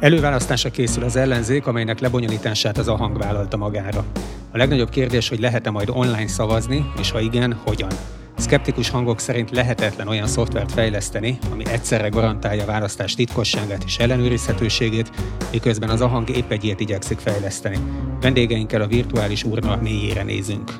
Előválasztása készül az ellenzék, amelynek lebonyolítását az AHANG vállalta magára. A legnagyobb kérdés, hogy lehet-e majd online szavazni, és ha igen, hogyan. Szkeptikus hangok szerint lehetetlen olyan szoftvert fejleszteni, ami egyszerre garantálja a választás titkosságát és ellenőrizhetőségét, miközben az AHANG épp egy ilyet igyekszik fejleszteni. Vendégeinkkel a virtuális urna mélyére nézünk.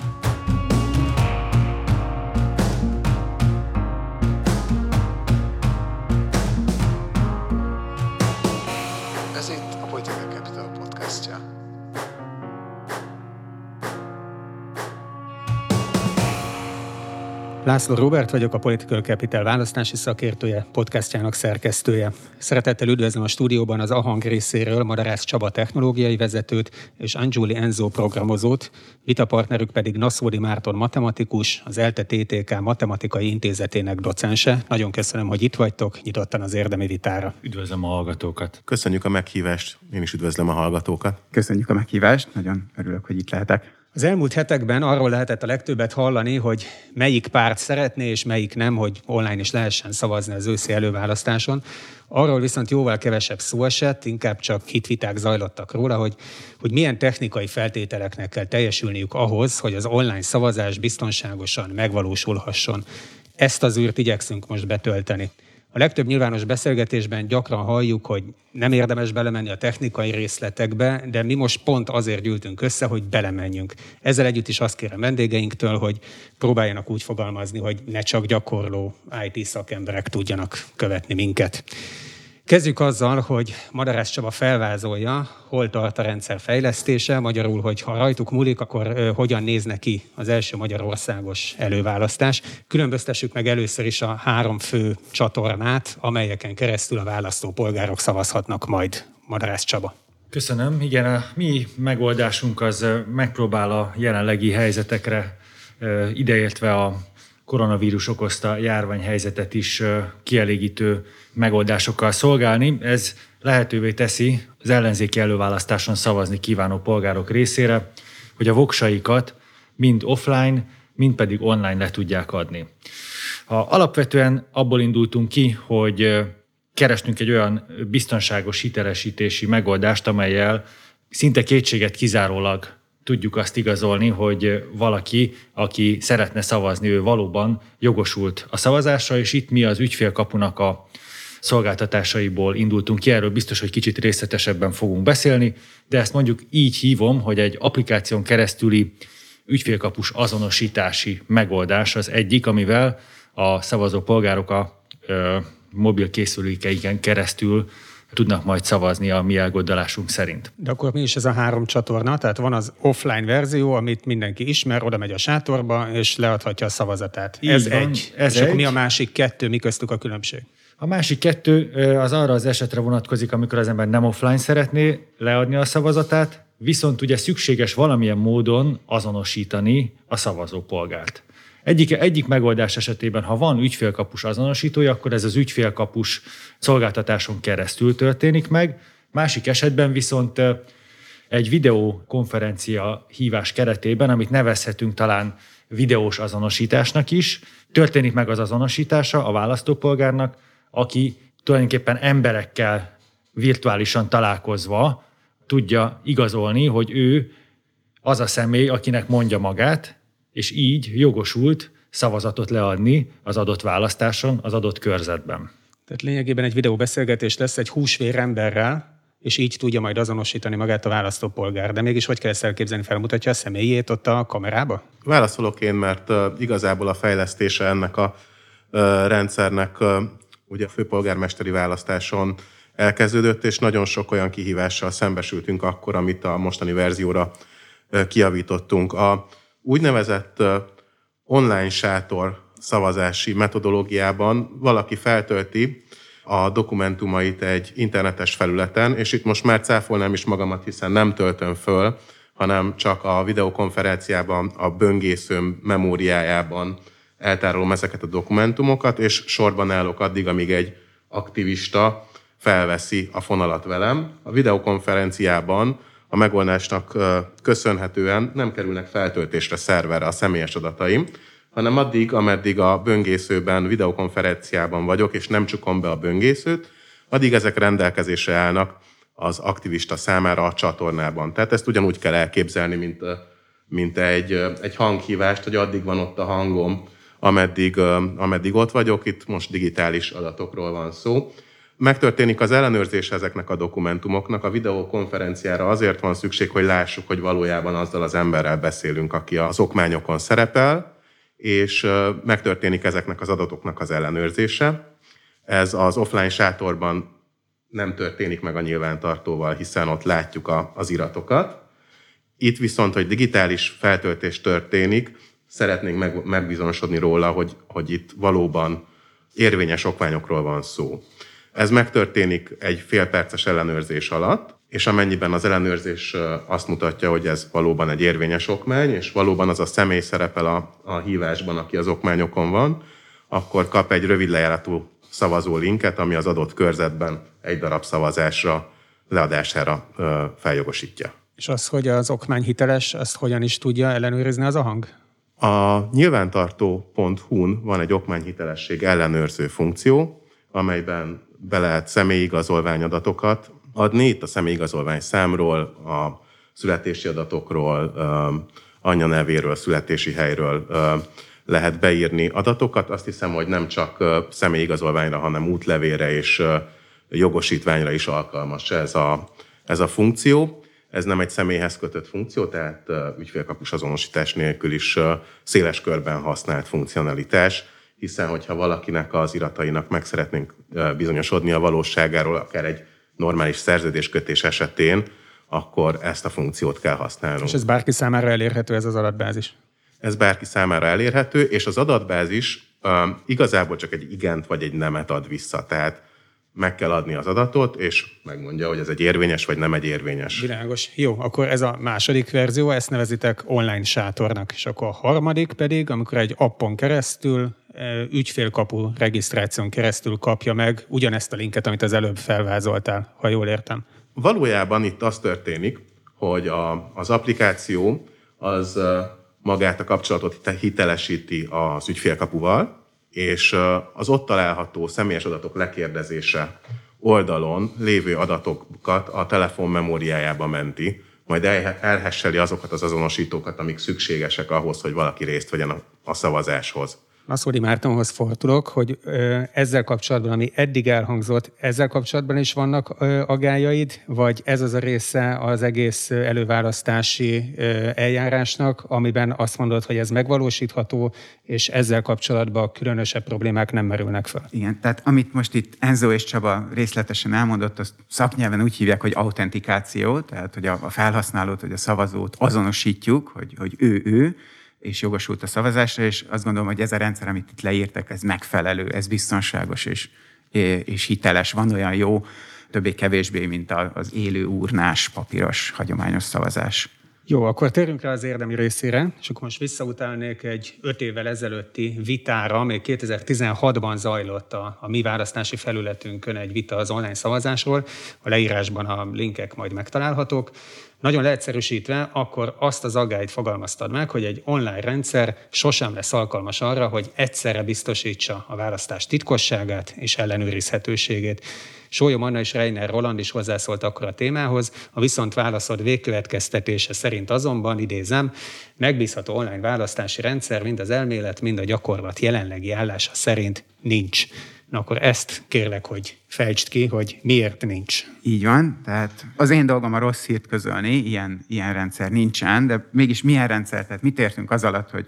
László Robert vagyok, a Political Capital választási szakértője, podcastjának szerkesztője. Szeretettel üdvözlöm a stúdióban az Ahang részéről Madarász Csaba technológiai vezetőt és Anjuli Enzo programozót, vitapartnerük pedig Naszódi Márton matematikus, az ELTE TTK Matematikai Intézetének docense. Nagyon köszönöm, hogy itt vagytok, nyitottan az érdemi vitára. Üdvözlöm a hallgatókat. Köszönjük a meghívást, én is üdvözlöm a hallgatókat. Köszönjük a meghívást, nagyon örülök, hogy itt lehetek. Az elmúlt hetekben arról lehetett a legtöbbet hallani, hogy melyik párt szeretné és melyik nem, hogy online is lehessen szavazni az őszi előválasztáson. Arról viszont jóval kevesebb szó esett, inkább csak hitviták zajlottak róla, hogy, hogy milyen technikai feltételeknek kell teljesülniük ahhoz, hogy az online szavazás biztonságosan megvalósulhasson. Ezt az űrt igyekszünk most betölteni. A legtöbb nyilvános beszélgetésben gyakran halljuk, hogy nem érdemes belemenni a technikai részletekbe, de mi most pont azért gyűltünk össze, hogy belemenjünk. Ezzel együtt is azt kérem vendégeinktől, hogy próbáljanak úgy fogalmazni, hogy ne csak gyakorló IT szakemberek tudjanak követni minket. Kezdjük azzal, hogy Madarász Csaba felvázolja, hol tart a rendszer fejlesztése, magyarul, hogy ha rajtuk múlik, akkor hogyan néz neki az első magyarországos előválasztás. Különböztessük meg először is a három fő csatornát, amelyeken keresztül a választópolgárok szavazhatnak majd. Madarász Csaba. Köszönöm. Igen, a mi megoldásunk az megpróbál a jelenlegi helyzetekre, ideértve a koronavírus okozta járványhelyzetet is kielégítő megoldásokkal szolgálni. Ez lehetővé teszi az ellenzéki előválasztáson szavazni kívánó polgárok részére, hogy a voksaikat mind offline, mind pedig online le tudják adni. Ha alapvetően abból indultunk ki, hogy kerestünk egy olyan biztonságos hitelesítési megoldást, amelyel szinte kétséget kizárólag tudjuk azt igazolni, hogy valaki, aki szeretne szavazni, ő valóban jogosult a szavazásra, és itt mi az ügyfélkapunak a szolgáltatásaiból indultunk ki, erről biztos, hogy kicsit részletesebben fogunk beszélni, de ezt mondjuk így hívom, hogy egy applikáción keresztüli ügyfélkapus azonosítási megoldás az egyik, amivel a szavazó polgárok a ö, mobil készülékeiken keresztül tudnak majd szavazni a mi elgondolásunk szerint. De akkor mi is ez a három csatorna? Tehát van az offline verzió, amit mindenki ismer, oda megy a sátorba, és leadhatja a szavazatát. Így ez van, egy. Ez és egy. akkor mi a másik kettő, mi köztük a különbség? A másik kettő az arra az esetre vonatkozik, amikor az ember nem offline szeretné leadni a szavazatát, viszont ugye szükséges valamilyen módon azonosítani a szavazópolgárt. Egyik, egyik megoldás esetében, ha van ügyfélkapus azonosítója, akkor ez az ügyfélkapus szolgáltatáson keresztül történik meg. Másik esetben viszont egy videokonferencia hívás keretében, amit nevezhetünk talán videós azonosításnak is, történik meg az azonosítása a választópolgárnak, aki tulajdonképpen emberekkel virtuálisan találkozva tudja igazolni, hogy ő az a személy, akinek mondja magát, és így jogosult szavazatot leadni az adott választáson, az adott körzetben. Tehát lényegében egy videóbeszélgetés lesz egy húsvér emberrel, és így tudja majd azonosítani magát a választópolgár. De mégis hogy kell ezt elképzelni? Felmutatja a személyét ott a kamerába? Válaszolok én, mert igazából a fejlesztése ennek a rendszernek ugye a főpolgármesteri választáson elkezdődött, és nagyon sok olyan kihívással szembesültünk akkor, amit a mostani verzióra kiavítottunk. A úgynevezett online sátor szavazási metodológiában valaki feltölti a dokumentumait egy internetes felületen, és itt most már cáfolnám is magamat, hiszen nem töltöm föl, hanem csak a videokonferenciában, a böngészőm memóriájában eltárolom ezeket a dokumentumokat, és sorban állok addig, amíg egy aktivista felveszi a fonalat velem. A videokonferenciában a megoldásnak köszönhetően nem kerülnek feltöltésre szerverre a személyes adataim, hanem addig, ameddig a böngészőben, videokonferenciában vagyok, és nem csukom be a böngészőt, addig ezek rendelkezésre állnak az aktivista számára a csatornában. Tehát ezt ugyanúgy kell elképzelni, mint, mint egy, egy hanghívást, hogy addig van ott a hangom, ameddig, ameddig ott vagyok, itt most digitális adatokról van szó. Megtörténik az ellenőrzés ezeknek a dokumentumoknak. A videokonferenciára azért van szükség, hogy lássuk, hogy valójában azzal az emberrel beszélünk, aki az okmányokon szerepel, és megtörténik ezeknek az adatoknak az ellenőrzése. Ez az offline sátorban nem történik meg a nyilvántartóval, hiszen ott látjuk a, az iratokat. Itt viszont, hogy digitális feltöltés történik, szeretnénk meg, megbizonyosodni róla, hogy, hogy itt valóban érvényes okmányokról van szó. Ez megtörténik egy félperces ellenőrzés alatt, és amennyiben az ellenőrzés azt mutatja, hogy ez valóban egy érvényes okmány, és valóban az a személy szerepel a, a hívásban, aki az okmányokon van, akkor kap egy rövid lejáratú szavazó linket, ami az adott körzetben egy darab szavazásra, leadására feljogosítja. És az, hogy az okmány hiteles, azt hogyan is tudja ellenőrizni az a hang? A nyilvántartó.hu-n van egy okmányhitelesség ellenőrző funkció, amelyben be lehet személyigazolványadatokat adni, itt a személyigazolvány számról, a születési adatokról, anya nevéről, születési helyről lehet beírni adatokat. Azt hiszem, hogy nem csak személyigazolványra, hanem útlevére és jogosítványra is alkalmas ez a, ez a funkció. Ez nem egy személyhez kötött funkció, tehát ügyfélkapus azonosítás nélkül is széles körben használt funkcionalitás, hiszen hogyha valakinek az iratainak meg szeretnénk bizonyosodni a valóságáról, akár egy normális szerződéskötés esetén, akkor ezt a funkciót kell használnunk. És ez bárki számára elérhető ez az adatbázis? Ez bárki számára elérhető, és az adatbázis um, igazából csak egy igent vagy egy nemet ad vissza. Tehát meg kell adni az adatot, és megmondja, hogy ez egy érvényes vagy nem egy érvényes. Világos. Jó, akkor ez a második verzió, ezt nevezitek online sátornak, és akkor a harmadik pedig, amikor egy appon keresztül, ügyfélkapu regisztráción keresztül kapja meg ugyanezt a linket, amit az előbb felvázoltál, ha jól értem. Valójában itt az történik, hogy a, az applikáció az magát a kapcsolatot hitelesíti az ügyfélkapuval, és az ott található személyes adatok lekérdezése oldalon lévő adatokat a telefon memóriájába menti, majd elhesseli azokat az azonosítókat, amik szükségesek ahhoz, hogy valaki részt vegyen a szavazáshoz. Maszódi Mártonhoz fordulok, hogy ezzel kapcsolatban, ami eddig elhangzott, ezzel kapcsolatban is vannak agályaid, vagy ez az a része az egész előválasztási eljárásnak, amiben azt mondod, hogy ez megvalósítható, és ezzel kapcsolatban különösebb problémák nem merülnek fel. Igen, tehát amit most itt Enzo és Csaba részletesen elmondott, azt szaknyelven úgy hívják, hogy autentikáció, tehát hogy a felhasználót, vagy a szavazót azonosítjuk, hogy, hogy ő ő, és jogosult a szavazásra, és azt gondolom, hogy ez a rendszer, amit itt leírtak, ez megfelelő, ez biztonságos és, és hiteles. Van olyan jó, többé-kevésbé, mint az élő urnás, papíros, hagyományos szavazás. Jó, akkor térjünk rá az érdemi részére, és akkor most visszautalnék egy öt évvel ezelőtti vitára, még 2016-ban zajlott a, a mi választási felületünkön egy vita az online szavazásról. A leírásban a linkek majd megtalálhatók. Nagyon leegyszerűsítve, akkor azt az aggályt fogalmaztad meg, hogy egy online rendszer sosem lesz alkalmas arra, hogy egyszerre biztosítsa a választás titkosságát és ellenőrizhetőségét. Sólyom Anna és Reiner Roland is hozzászólt akkor a témához. A viszont válaszod végkövetkeztetése szerint azonban, idézem, megbízható online választási rendszer mind az elmélet, mind a gyakorlat jelenlegi állása szerint nincs. Na akkor ezt kérlek, hogy fejtsd ki, hogy miért nincs. Így van, tehát az én dolgom a rossz hírt közölni, ilyen, ilyen rendszer nincsen, de mégis milyen rendszer, tehát mit értünk az alatt, hogy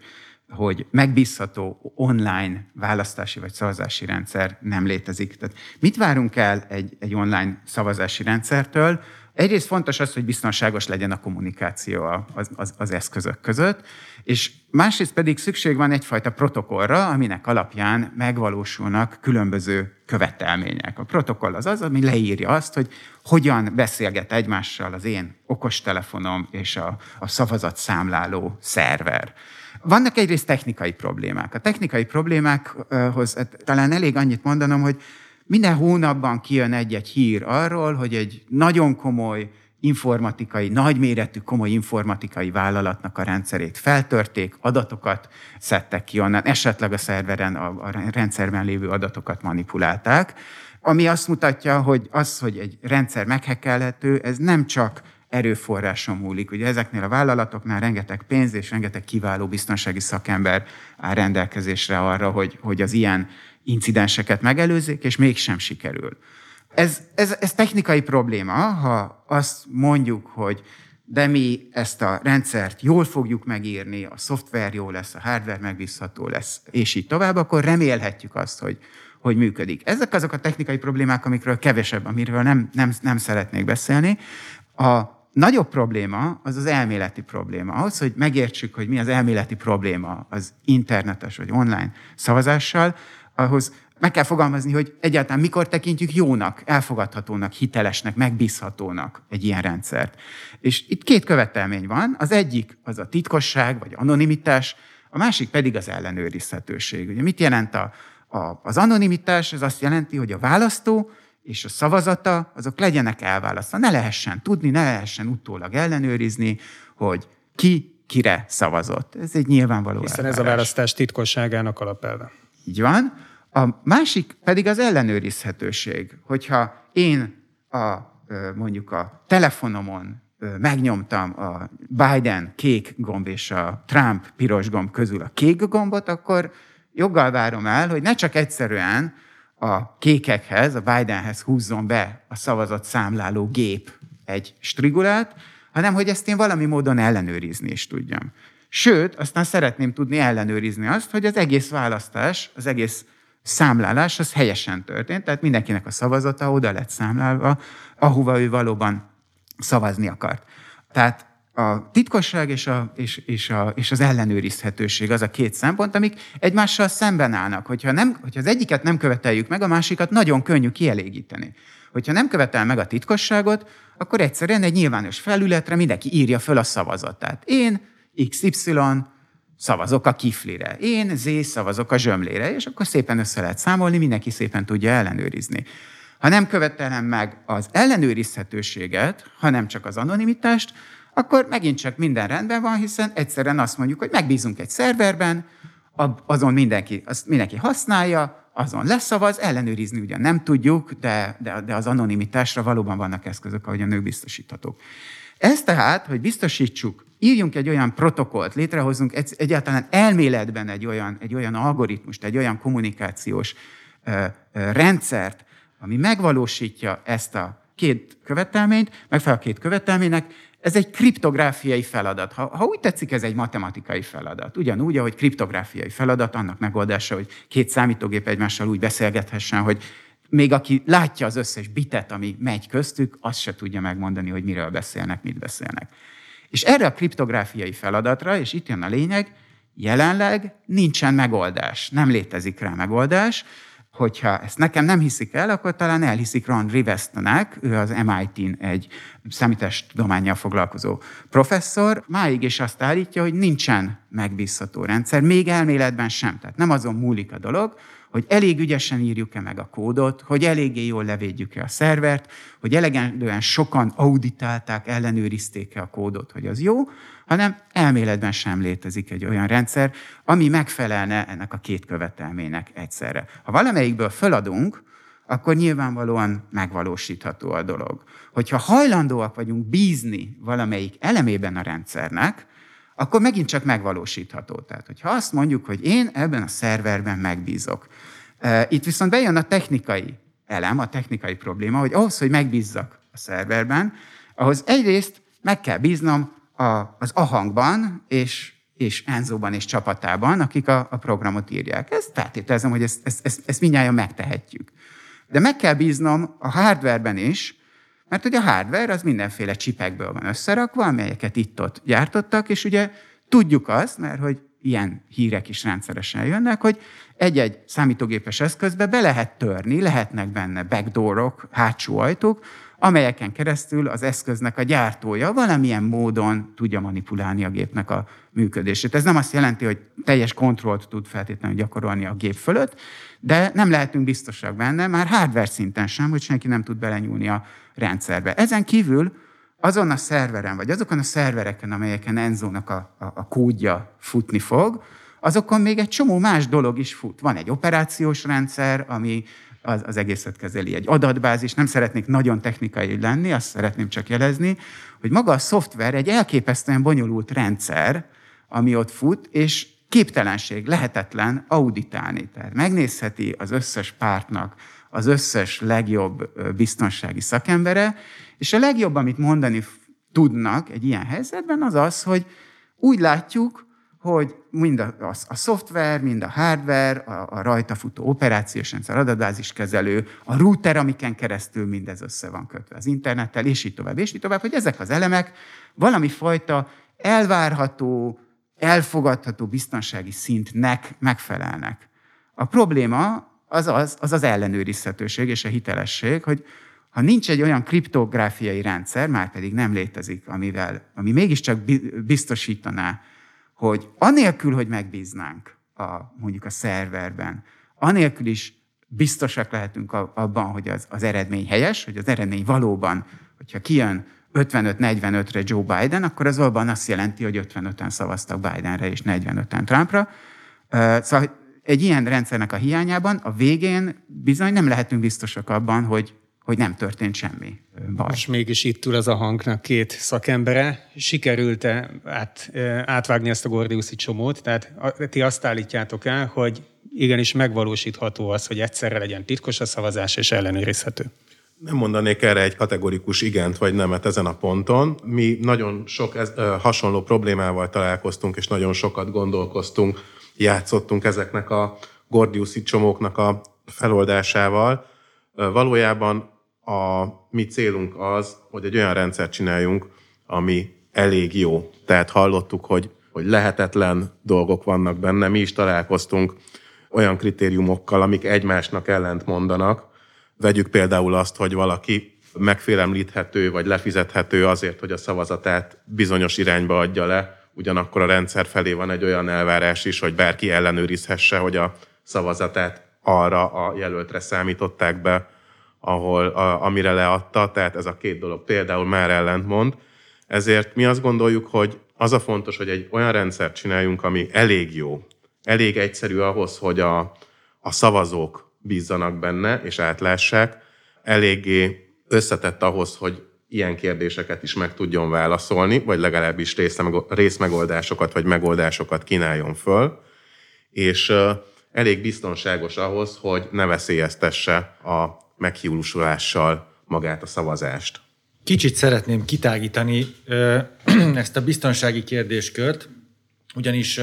hogy megbízható online választási vagy szavazási rendszer nem létezik. Tehát mit várunk el egy, egy online szavazási rendszertől? Egyrészt fontos az, hogy biztonságos legyen a kommunikáció az, az, az eszközök között, és másrészt pedig szükség van egyfajta protokollra, aminek alapján megvalósulnak különböző követelmények. A protokoll az az, ami leírja azt, hogy hogyan beszélget egymással az én okostelefonom és a, a szavazatszámláló szerver. Vannak egyrészt technikai problémák. A technikai problémákhoz hát talán elég annyit mondanom, hogy minden hónapban kijön egy-egy hír arról, hogy egy nagyon komoly informatikai, nagyméretű, komoly informatikai vállalatnak a rendszerét feltörték, adatokat szedtek ki onnan, esetleg a szerveren, a, a rendszerben lévő adatokat manipulálták. ami azt mutatja, hogy az, hogy egy rendszer meghekkelhető, ez nem csak erőforráson múlik. Ugye ezeknél a vállalatoknál rengeteg pénz és rengeteg kiváló biztonsági szakember áll rendelkezésre arra, hogy, hogy az ilyen incidenseket megelőzzék, és mégsem sikerül. Ez, ez, ez technikai probléma, ha azt mondjuk, hogy de mi ezt a rendszert jól fogjuk megírni, a szoftver jó lesz, a hardware megbízható lesz, és így tovább, akkor remélhetjük azt, hogy, hogy működik. Ezek azok a technikai problémák, amikről kevesebb, amiről nem, nem, nem szeretnék beszélni. A nagyobb probléma az az elméleti probléma. Ahhoz, hogy megértsük, hogy mi az elméleti probléma az internetes vagy online szavazással, ahhoz meg kell fogalmazni, hogy egyáltalán mikor tekintjük jónak, elfogadhatónak, hitelesnek, megbízhatónak egy ilyen rendszert. És itt két követelmény van. Az egyik az a titkosság vagy anonimitás, a másik pedig az ellenőrizhetőség. Ugye mit jelent a, a, az anonimitás? Ez azt jelenti, hogy a választó és a szavazata azok legyenek elválasztva. Ne lehessen tudni, ne lehessen utólag ellenőrizni, hogy ki kire szavazott. Ez egy nyilvánvaló Hiszen elvárás. ez a választás titkosságának alapelve. Így van. A másik pedig az ellenőrizhetőség. Hogyha én a, mondjuk a telefonomon megnyomtam a Biden kék gomb és a Trump piros gomb közül a kék gombot, akkor joggal várom el, hogy ne csak egyszerűen a kékekhez, a Bidenhez húzzon be a szavazat számláló gép egy strigulát, hanem hogy ezt én valami módon ellenőrizni is tudjam. Sőt, aztán szeretném tudni ellenőrizni azt, hogy az egész választás, az egész számlálás az helyesen történt, tehát mindenkinek a szavazata oda lett számlálva, ahova ő valóban szavazni akart. Tehát a titkosság és, a, és, és, a, és az ellenőrizhetőség az a két szempont, amik egymással szemben állnak. Hogyha, nem, hogyha az egyiket nem követeljük meg, a másikat nagyon könnyű kielégíteni. Hogyha nem követel meg a titkosságot, akkor egyszerűen egy nyilvános felületre mindenki írja föl a szavazatát. Én XY szavazok a kiflire, én Z szavazok a zsömlére, és akkor szépen össze lehet számolni, mindenki szépen tudja ellenőrizni. Ha nem követelem meg az ellenőrizhetőséget, hanem csak az anonimitást, akkor megint csak minden rendben van, hiszen egyszerűen azt mondjuk, hogy megbízunk egy szerverben, azon mindenki, azt mindenki használja, azon leszavaz, ellenőrizni ugyan nem tudjuk, de, de, de az anonimitásra valóban vannak eszközök, ahogy a nők biztosíthatók. Ez tehát, hogy biztosítsuk, írjunk egy olyan protokollt, létrehozunk egy, egyáltalán elméletben egy olyan, egy olyan algoritmust, egy olyan kommunikációs ö, ö, rendszert, ami megvalósítja ezt a két követelményt, megfelel a két követelménynek, ez egy kriptográfiai feladat. Ha, ha úgy tetszik, ez egy matematikai feladat. Ugyanúgy, ahogy kriptográfiai feladat, annak megoldása, hogy két számítógép egymással úgy beszélgethessen, hogy még aki látja az összes bitet, ami megy köztük, azt se tudja megmondani, hogy miről beszélnek, mit beszélnek. És erre a kriptográfiai feladatra, és itt jön a lényeg, jelenleg nincsen megoldás, nem létezik rá megoldás, hogyha ezt nekem nem hiszik el, akkor talán elhiszik Ron Rivestonnek, ő az MIT-n egy számítástudományjal foglalkozó professzor, máig is azt állítja, hogy nincsen megbízható rendszer, még elméletben sem. Tehát nem azon múlik a dolog, hogy elég ügyesen írjuk-e meg a kódot, hogy eléggé jól levédjük-e a szervert, hogy elegendően sokan auditálták, ellenőrizték-e a kódot, hogy az jó, hanem elméletben sem létezik egy olyan rendszer, ami megfelelne ennek a két követelménynek egyszerre. Ha valamelyikből feladunk, akkor nyilvánvalóan megvalósítható a dolog. Hogyha hajlandóak vagyunk bízni valamelyik elemében a rendszernek, akkor megint csak megvalósítható. Tehát, hogyha azt mondjuk, hogy én ebben a szerverben megbízok. E, itt viszont bejön a technikai elem, a technikai probléma, hogy ahhoz, hogy megbízzak a szerverben, ahhoz egyrészt meg kell bíznom a, az ahangban, és, és Enzóban és csapatában, akik a, a programot írják. Ezt feltételezem, hogy ezt, ezt, ezt, ezt mindjárt megtehetjük. De meg kell bíznom a hardwareben is, mert ugye a hardware az mindenféle csipekből van összerakva, amelyeket itt-ott gyártottak, és ugye tudjuk azt, mert hogy ilyen hírek is rendszeresen jönnek, hogy egy-egy számítógépes eszközbe be lehet törni, lehetnek benne backdoorok, hátsó ajtók, amelyeken keresztül az eszköznek a gyártója valamilyen módon tudja manipulálni a gépnek a működését. Ez nem azt jelenti, hogy teljes kontrollt tud feltétlenül gyakorolni a gép fölött, de nem lehetünk biztosak benne, már hardware szinten sem, hogy senki nem tud belenyúlni a rendszerbe. Ezen kívül azon a szerveren, vagy azokon a szervereken, amelyeken Enzo-nak a, a, a kódja futni fog, azokon még egy csomó más dolog is fut. Van egy operációs rendszer, ami az, az egészet kezeli. Egy adatbázis, nem szeretnék nagyon technikai lenni, azt szeretném csak jelezni, hogy maga a szoftver egy elképesztően bonyolult rendszer, ami ott fut, és képtelenség, lehetetlen auditálni. Tehát megnézheti az összes pártnak az összes legjobb biztonsági szakembere, és a legjobb, amit mondani tudnak egy ilyen helyzetben, az az, hogy úgy látjuk, hogy mind a, a, a szoftver, mind a hardware, a, a rajta futó operációs rendszer, kezelő, a router, amiken keresztül mindez össze van kötve az internettel, és így tovább, és így tovább, hogy ezek az elemek valami fajta elvárható, elfogadható biztonsági szintnek megfelelnek. A probléma az az, az, az ellenőrizhetőség és a hitelesség, hogy ha nincs egy olyan kriptográfiai rendszer, már pedig nem létezik, amivel, ami mégiscsak biztosítaná, hogy anélkül, hogy megbíznánk a, mondjuk a szerverben, anélkül is biztosak lehetünk abban, hogy az, az eredmény helyes, hogy az eredmény valóban, hogyha kijön 55-45-re Joe Biden, akkor az valóban azt jelenti, hogy 55-en szavaztak Bidenre és 45-en Trumpra. Szóval egy ilyen rendszernek a hiányában a végén bizony nem lehetünk biztosak abban, hogy, hogy nem történt semmi baj. Most mégis itt ül az a hangnak két szakembere. Sikerült-e át, átvágni ezt a Gordiuszi csomót? Tehát ti azt állítjátok el, hogy igenis megvalósítható az, hogy egyszerre legyen titkos a szavazás és ellenőrizhető. Nem mondanék erre egy kategorikus igent vagy nemet ezen a ponton. Mi nagyon sok ez, hasonló problémával találkoztunk, és nagyon sokat gondolkoztunk, játszottunk ezeknek a Gordiuszi csomóknak a feloldásával. Valójában a mi célunk az, hogy egy olyan rendszert csináljunk, ami elég jó. Tehát hallottuk, hogy, hogy lehetetlen dolgok vannak benne. Mi is találkoztunk olyan kritériumokkal, amik egymásnak ellent mondanak, Vegyük például azt, hogy valaki megfélemlíthető vagy lefizethető azért, hogy a szavazatát bizonyos irányba adja le, ugyanakkor a rendszer felé van egy olyan elvárás is, hogy bárki ellenőrizhesse, hogy a szavazatát arra a jelöltre számították be, ahol, a, amire leadta, tehát ez a két dolog például már ellentmond. Ezért mi azt gondoljuk, hogy az a fontos, hogy egy olyan rendszert csináljunk, ami elég jó, elég egyszerű ahhoz, hogy a, a szavazók bízzanak benne, és átlássák, eléggé összetett ahhoz, hogy ilyen kérdéseket is meg tudjon válaszolni, vagy legalábbis részmegoldásokat vagy megoldásokat kínáljon föl, és elég biztonságos ahhoz, hogy ne veszélyeztesse a meghiúsulással magát a szavazást. Kicsit szeretném kitágítani ezt a biztonsági kérdéskört, ugyanis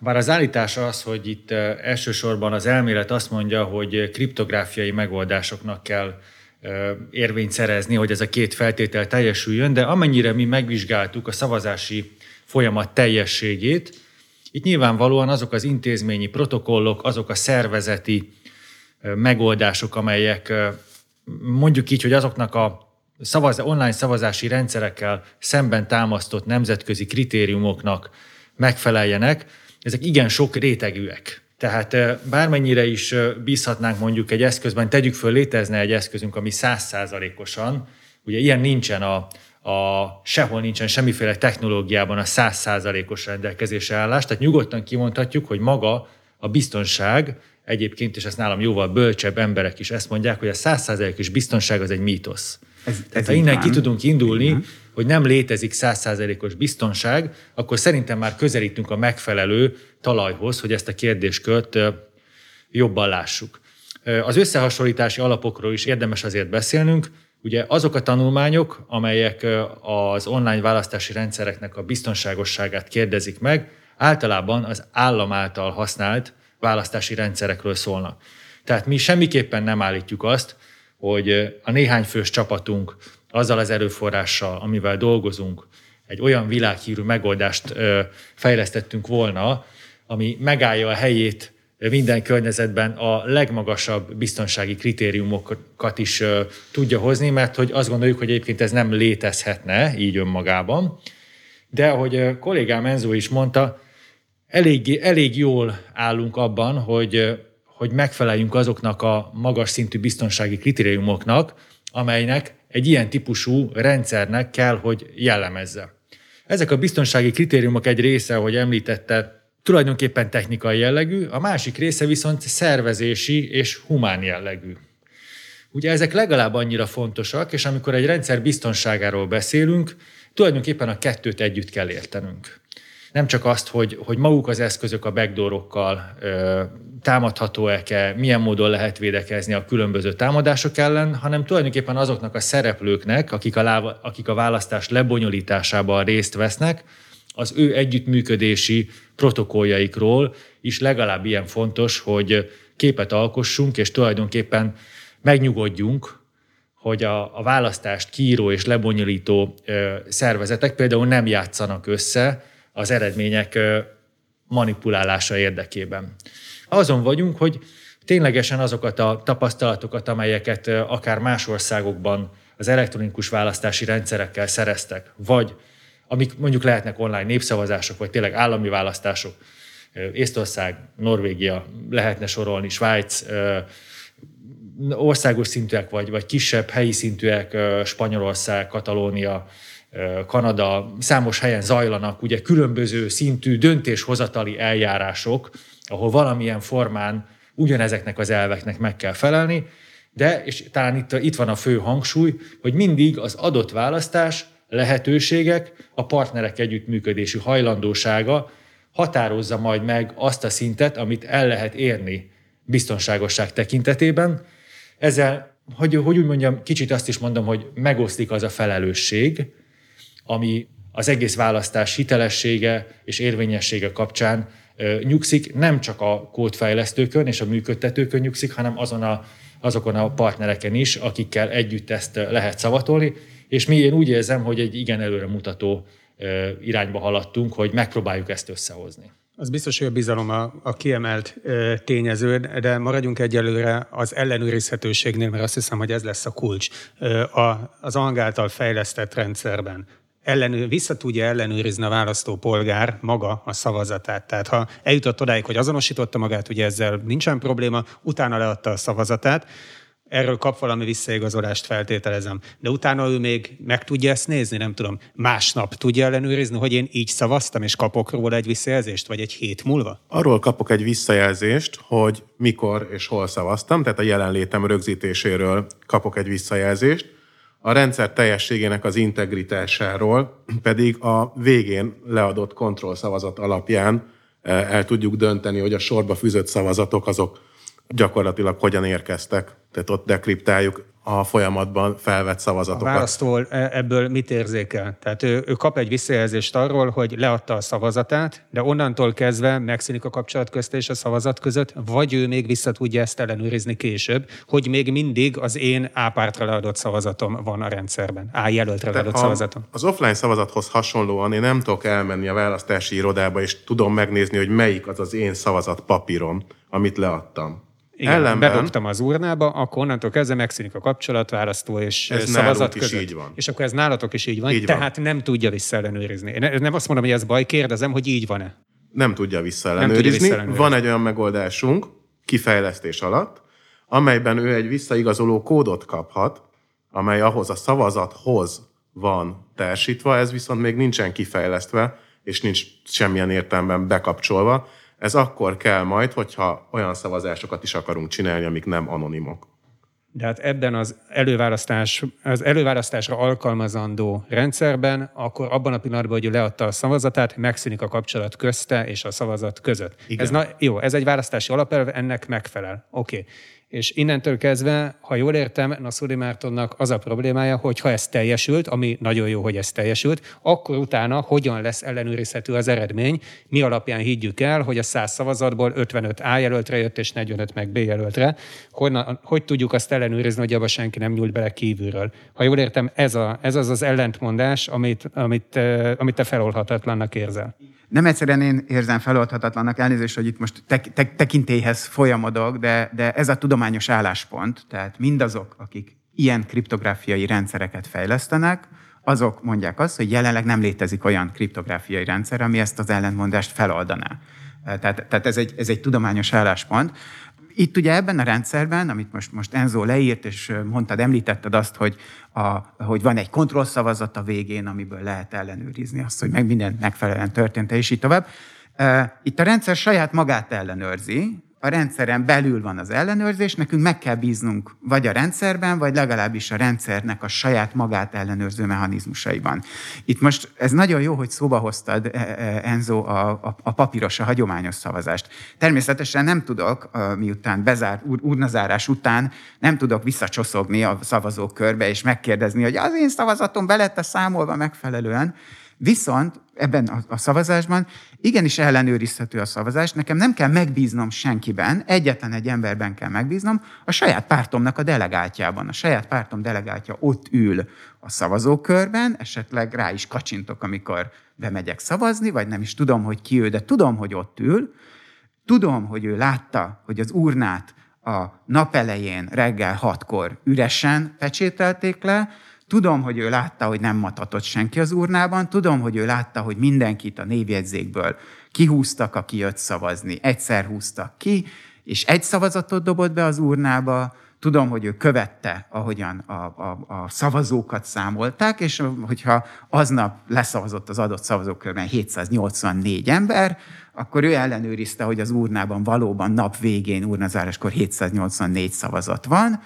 bár az állítás az, hogy itt elsősorban az elmélet azt mondja, hogy kriptográfiai megoldásoknak kell érvényt szerezni, hogy ez a két feltétel teljesüljön, de amennyire mi megvizsgáltuk a szavazási folyamat teljességét, itt nyilvánvalóan azok az intézményi protokollok, azok a szervezeti megoldások, amelyek mondjuk így, hogy azoknak a szavaz, online szavazási rendszerekkel szemben támasztott nemzetközi kritériumoknak megfeleljenek, ezek igen sok rétegűek. Tehát bármennyire is bízhatnánk mondjuk egy eszközben, tegyük föl, létezne egy eszközünk, ami százszázalékosan, ugye ilyen nincsen a, a, sehol nincsen semmiféle technológiában a százszázalékos rendelkezésre állás, tehát nyugodtan kimondhatjuk, hogy maga a biztonság, egyébként, és ezt nálam jóval bölcsebb emberek is ezt mondják, hogy a százszázalékos biztonság az egy mítosz. Ez, ez Tehát ha innen van. ki tudunk indulni, uh-huh. hogy nem létezik százszázalékos biztonság, akkor szerintem már közelítünk a megfelelő talajhoz, hogy ezt a kérdéskört jobban lássuk. Az összehasonlítási alapokról is érdemes azért beszélnünk. Ugye azok a tanulmányok, amelyek az online választási rendszereknek a biztonságosságát kérdezik meg, általában az állam által használt választási rendszerekről szólnak. Tehát mi semmiképpen nem állítjuk azt, hogy a néhány fős csapatunk azzal az erőforrással, amivel dolgozunk, egy olyan világhírű megoldást fejlesztettünk volna, ami megállja a helyét minden környezetben a legmagasabb biztonsági kritériumokat is tudja hozni, mert hogy azt gondoljuk, hogy egyébként ez nem létezhetne így önmagában. De ahogy kollégám Enzo is mondta, elég, elég jól állunk abban, hogy hogy megfeleljünk azoknak a magas szintű biztonsági kritériumoknak, amelynek egy ilyen típusú rendszernek kell, hogy jellemezze. Ezek a biztonsági kritériumok egy része, ahogy említette, tulajdonképpen technikai jellegű, a másik része viszont szervezési és humán jellegű. Ugye ezek legalább annyira fontosak, és amikor egy rendszer biztonságáról beszélünk, tulajdonképpen a kettőt együtt kell értenünk. Nem csak azt, hogy, hogy maguk az eszközök a backdoorokkal támadható-e, milyen módon lehet védekezni a különböző támadások ellen, hanem tulajdonképpen azoknak a szereplőknek, akik a, akik a választás lebonyolításában részt vesznek, az ő együttműködési protokolljaikról is legalább ilyen fontos, hogy képet alkossunk, és tulajdonképpen megnyugodjunk, hogy a, a választást kiíró és lebonyolító ö, szervezetek például nem játszanak össze az eredmények ö, manipulálása érdekében. Azon vagyunk, hogy ténylegesen azokat a tapasztalatokat, amelyeket ö, akár más országokban az elektronikus választási rendszerekkel szereztek, vagy amik mondjuk lehetnek online népszavazások, vagy tényleg állami választások, Észtország, Norvégia, lehetne sorolni, Svájc, országos szintűek, vagy, vagy kisebb helyi szintűek, Spanyolország, Katalónia, Kanada, számos helyen zajlanak ugye különböző szintű döntéshozatali eljárások, ahol valamilyen formán ugyanezeknek az elveknek meg kell felelni, de, és talán itt, itt van a fő hangsúly, hogy mindig az adott választás lehetőségek, a partnerek együttműködési hajlandósága határozza majd meg azt a szintet, amit el lehet érni biztonságosság tekintetében. Ezzel, hogy, hogy úgy mondjam, kicsit azt is mondom, hogy megosztik az a felelősség, ami az egész választás hitelessége és érvényessége kapcsán nyugszik, nem csak a kódfejlesztőkön és a működtetőkön nyugszik, hanem azon a, azokon a partnereken is, akikkel együtt ezt lehet szavatolni, és mi én úgy érzem, hogy egy igen előre mutató irányba haladtunk, hogy megpróbáljuk ezt összehozni. Az biztos, hogy a bizalom a, a kiemelt e, tényező, de maradjunk egyelőre az ellenőrizhetőségnél, mert azt hiszem, hogy ez lesz a kulcs. E, a, az angáltal fejlesztett rendszerben ellenőr, vissza tudja ellenőrizni a választópolgár maga a szavazatát. Tehát ha eljutott odáig, hogy azonosította magát, ugye ezzel nincsen probléma, utána leadta a szavazatát, erről kap valami visszaigazolást, feltételezem. De utána ő még meg tudja ezt nézni, nem tudom, másnap tudja ellenőrizni, hogy én így szavaztam, és kapok róla egy visszajelzést, vagy egy hét múlva? Arról kapok egy visszajelzést, hogy mikor és hol szavaztam, tehát a jelenlétem rögzítéséről kapok egy visszajelzést, a rendszer teljességének az integritásáról pedig a végén leadott kontrollszavazat alapján eh, el tudjuk dönteni, hogy a sorba fűzött szavazatok azok gyakorlatilag hogyan érkeztek. Tehát ott dekriptáljuk a folyamatban felvett szavazatokat. A választó e, ebből mit érzékel? Tehát ő, ő kap egy visszajelzést arról, hogy leadta a szavazatát, de onnantól kezdve megszűnik a kapcsolat közt és a szavazat között, vagy ő még vissza tudja ezt ellenőrizni később, hogy még mindig az én A pártra leadott szavazatom van a rendszerben, A jelöltre leadott szavazatom. Az offline szavazathoz hasonlóan én nem tudok elmenni a választási irodába, és tudom megnézni, hogy melyik az az én szavazat papírom, amit leadtam. Igen, Ellenben, bedobtam az urnába, akkor onnantól kezdve megszűnik a kapcsolat, választó és ez szavazat között. Is így van. És akkor ez nálatok is így van, így tehát van. nem tudja visszaellenőrizni. Én nem azt mondom, hogy ez baj, kérdezem, hogy így van-e. Nem tudja visszaellenőrizni. Nem tudja visszaellenőrizni. Van egy olyan megoldásunk, kifejlesztés alatt, amelyben ő egy visszaigazoló kódot kaphat, amely ahhoz a szavazathoz van társítva, ez viszont még nincsen kifejlesztve, és nincs semmilyen értelemben bekapcsolva, ez akkor kell majd, hogyha olyan szavazásokat is akarunk csinálni, amik nem anonimok. De hát ebben az, előválasztás, az előválasztásra alkalmazandó rendszerben, akkor abban a pillanatban, hogy ő leadta a szavazatát, megszűnik a kapcsolat közte és a szavazat között. Igen. Ez na, jó, ez egy választási alapelv, ennek megfelel. Oké. Okay. És innentől kezdve, ha jól értem, Naszuri Mártonnak az a problémája, hogy ha ez teljesült, ami nagyon jó, hogy ez teljesült, akkor utána hogyan lesz ellenőrizhető az eredmény, mi alapján higgyük el, hogy a 100 szavazatból 55 A jelöltre jött és 45 meg B jelöltre. Honnan, hogy tudjuk azt ellenőrizni, hogy abba senki nem nyúlt bele kívülről? Ha jól értem, ez, a, ez az az ellentmondás, amit, amit, amit te felolhatatlannak érzel nem egyszerűen én érzem feloldhatatlannak elnézést, hogy itt most tek, tek, tekintélyhez folyamodok, de, de ez a tudományos álláspont, tehát mindazok, akik ilyen kriptográfiai rendszereket fejlesztenek, azok mondják azt, hogy jelenleg nem létezik olyan kriptográfiai rendszer, ami ezt az ellentmondást feloldaná. Tehát, tehát ez, egy, ez egy tudományos álláspont. Itt ugye ebben a rendszerben, amit most, most Enzo leírt, és mondtad, említetted azt, hogy, a, hogy van egy kontrollszavazat a végén, amiből lehet ellenőrizni azt, hogy meg minden megfelelően történt, és így tovább. Itt a rendszer saját magát ellenőrzi, a rendszeren belül van az ellenőrzés, nekünk meg kell bíznunk vagy a rendszerben, vagy legalábbis a rendszernek a saját magát ellenőrző mechanizmusaiban. Itt most ez nagyon jó, hogy szóba hoztad, e, e, Enzo, a, a, a papíros, a hagyományos szavazást. Természetesen nem tudok, miután bezárt urnazárás után, nem tudok visszacsoszogni a szavazókörbe és megkérdezni, hogy az én szavazatom be lett a számolva megfelelően, Viszont ebben a, a szavazásban igenis ellenőrizhető a szavazás, nekem nem kell megbíznom senkiben, egyetlen egy emberben kell megbíznom, a saját pártomnak a delegáltjában. A saját pártom delegáltja ott ül a szavazókörben, esetleg rá is kacsintok, amikor bemegyek szavazni, vagy nem is tudom, hogy ki ő, de tudom, hogy ott ül. Tudom, hogy ő látta, hogy az urnát a nap elején reggel hatkor üresen pecsételték le, Tudom, hogy ő látta, hogy nem matatott senki az urnában, tudom, hogy ő látta, hogy mindenkit a névjegyzékből kihúztak, aki jött szavazni. Egyszer húztak ki, és egy szavazatot dobott be az urnába, tudom, hogy ő követte, ahogyan a, a, a szavazókat számolták, és hogyha aznap leszavazott az adott szavazókörben 784 ember, akkor ő ellenőrizte, hogy az urnában valóban nap végén, urnazáráskor 784 szavazat van,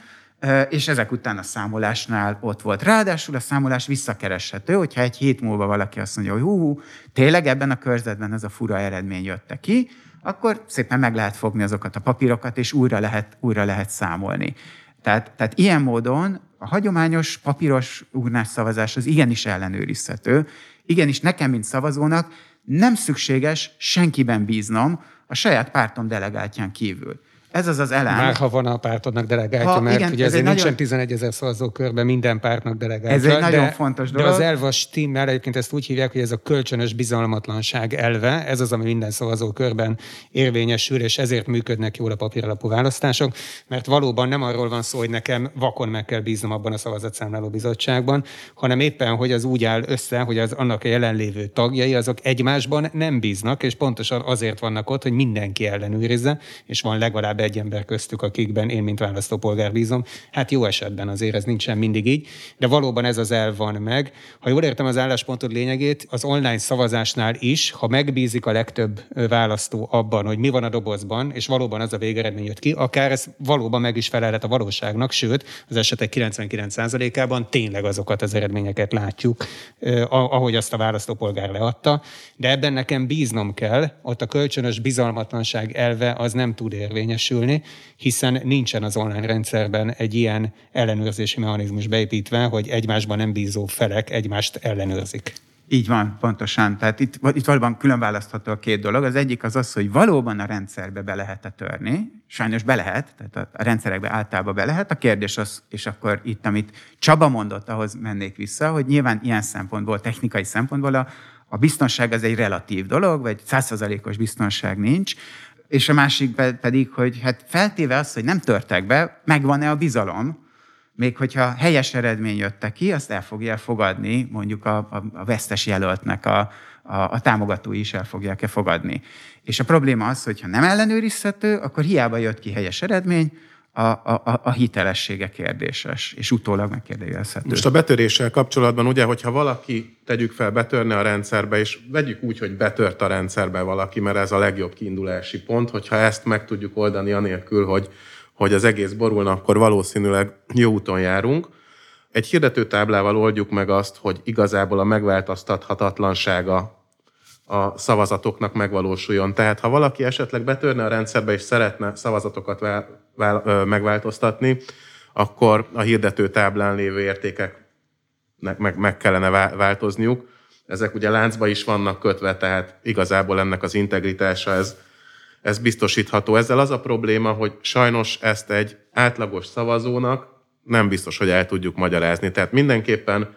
és ezek után a számolásnál ott volt. Ráadásul a számolás visszakereshető, hogyha egy hét múlva valaki azt mondja, hogy hú, hú tényleg ebben a körzetben ez a fura eredmény jötte ki, akkor szépen meg lehet fogni azokat a papírokat, és újra lehet, újra lehet számolni. Tehát, tehát ilyen módon a hagyományos papíros urnás szavazás az igenis ellenőrizhető. Igenis nekem, mint szavazónak nem szükséges senkiben bíznom a saját pártom delegáltján kívül. Ez az az elem. Már ha van a pártodnak delegáltja, ha, mert igen, ugye ez ezért nincsen nagyon... 11 ezer szavazókörben minden pártnak delegáltja. Ez egy nagyon de, fontos dolog. De az elv a stimmel, egyébként ezt úgy hívják, hogy ez a kölcsönös bizalmatlanság elve, ez az, ami minden szavazókörben érvényesül, és ezért működnek jól a papíralapú választások, mert valóban nem arról van szó, hogy nekem vakon meg kell bíznom abban a szavazatszámláló bizottságban, hanem éppen, hogy az úgy áll össze, hogy az annak a jelenlévő tagjai azok egymásban nem bíznak, és pontosan azért vannak ott, hogy mindenki ellenőrizze, és van legalább legalább egy ember köztük, akikben én, mint választópolgár bízom. Hát jó esetben azért ez nincsen mindig így, de valóban ez az el van meg. Ha jól értem az álláspontod lényegét, az online szavazásnál is, ha megbízik a legtöbb választó abban, hogy mi van a dobozban, és valóban az a végeredmény jött ki, akár ez valóban meg is felelhet a valóságnak, sőt, az esetek 99%-ában tényleg azokat az eredményeket látjuk, ahogy azt a választópolgár leadta, de ebben nekem bíznom kell, ott a kölcsönös bizalmatlanság elve az nem tud érvényes érvényesülni, hiszen nincsen az online rendszerben egy ilyen ellenőrzési mechanizmus beépítve, hogy egymásban nem bízó felek egymást ellenőrzik. Így van, pontosan. Tehát itt, itt valóban külön választható a két dolog. Az egyik az az, hogy valóban a rendszerbe be lehet-e törni. Sajnos be lehet, tehát a rendszerekbe általában be lehet. A kérdés az, és akkor itt, amit Csaba mondott, ahhoz mennék vissza, hogy nyilván ilyen szempontból, technikai szempontból a, a biztonság az egy relatív dolog, vagy százszerzalékos biztonság nincs. És a másik pedig, hogy hát feltéve az, hogy nem törtek be, megvan-e a bizalom, még hogyha helyes eredmény jötte ki, azt el fogja fogadni, mondjuk a, a, a vesztes jelöltnek a, a, a támogatói is el fogják-e fogadni. És a probléma az, hogy ha nem ellenőrizhető, akkor hiába jött ki helyes eredmény, a, a, a hitelessége kérdéses, és utólag megkérdőjelezhető. Most a betöréssel kapcsolatban, ugye, hogyha valaki, tegyük fel, betörne a rendszerbe, és vegyük úgy, hogy betört a rendszerbe valaki, mert ez a legjobb kiindulási pont, hogyha ezt meg tudjuk oldani anélkül, hogy, hogy az egész borulna, akkor valószínűleg jó úton járunk. Egy hirdetőtáblával oldjuk meg azt, hogy igazából a megváltoztathatatlansága a szavazatoknak megvalósuljon. Tehát ha valaki esetleg betörne a rendszerbe és szeretne szavazatokat vál, vál, ö, megváltoztatni, akkor a hirdető táblán lévő értékeknek meg, meg kellene változniuk. Ezek ugye láncba is vannak kötve, tehát igazából ennek az integritása ez, ez biztosítható. Ezzel az a probléma, hogy sajnos ezt egy átlagos szavazónak nem biztos, hogy el tudjuk magyarázni. Tehát mindenképpen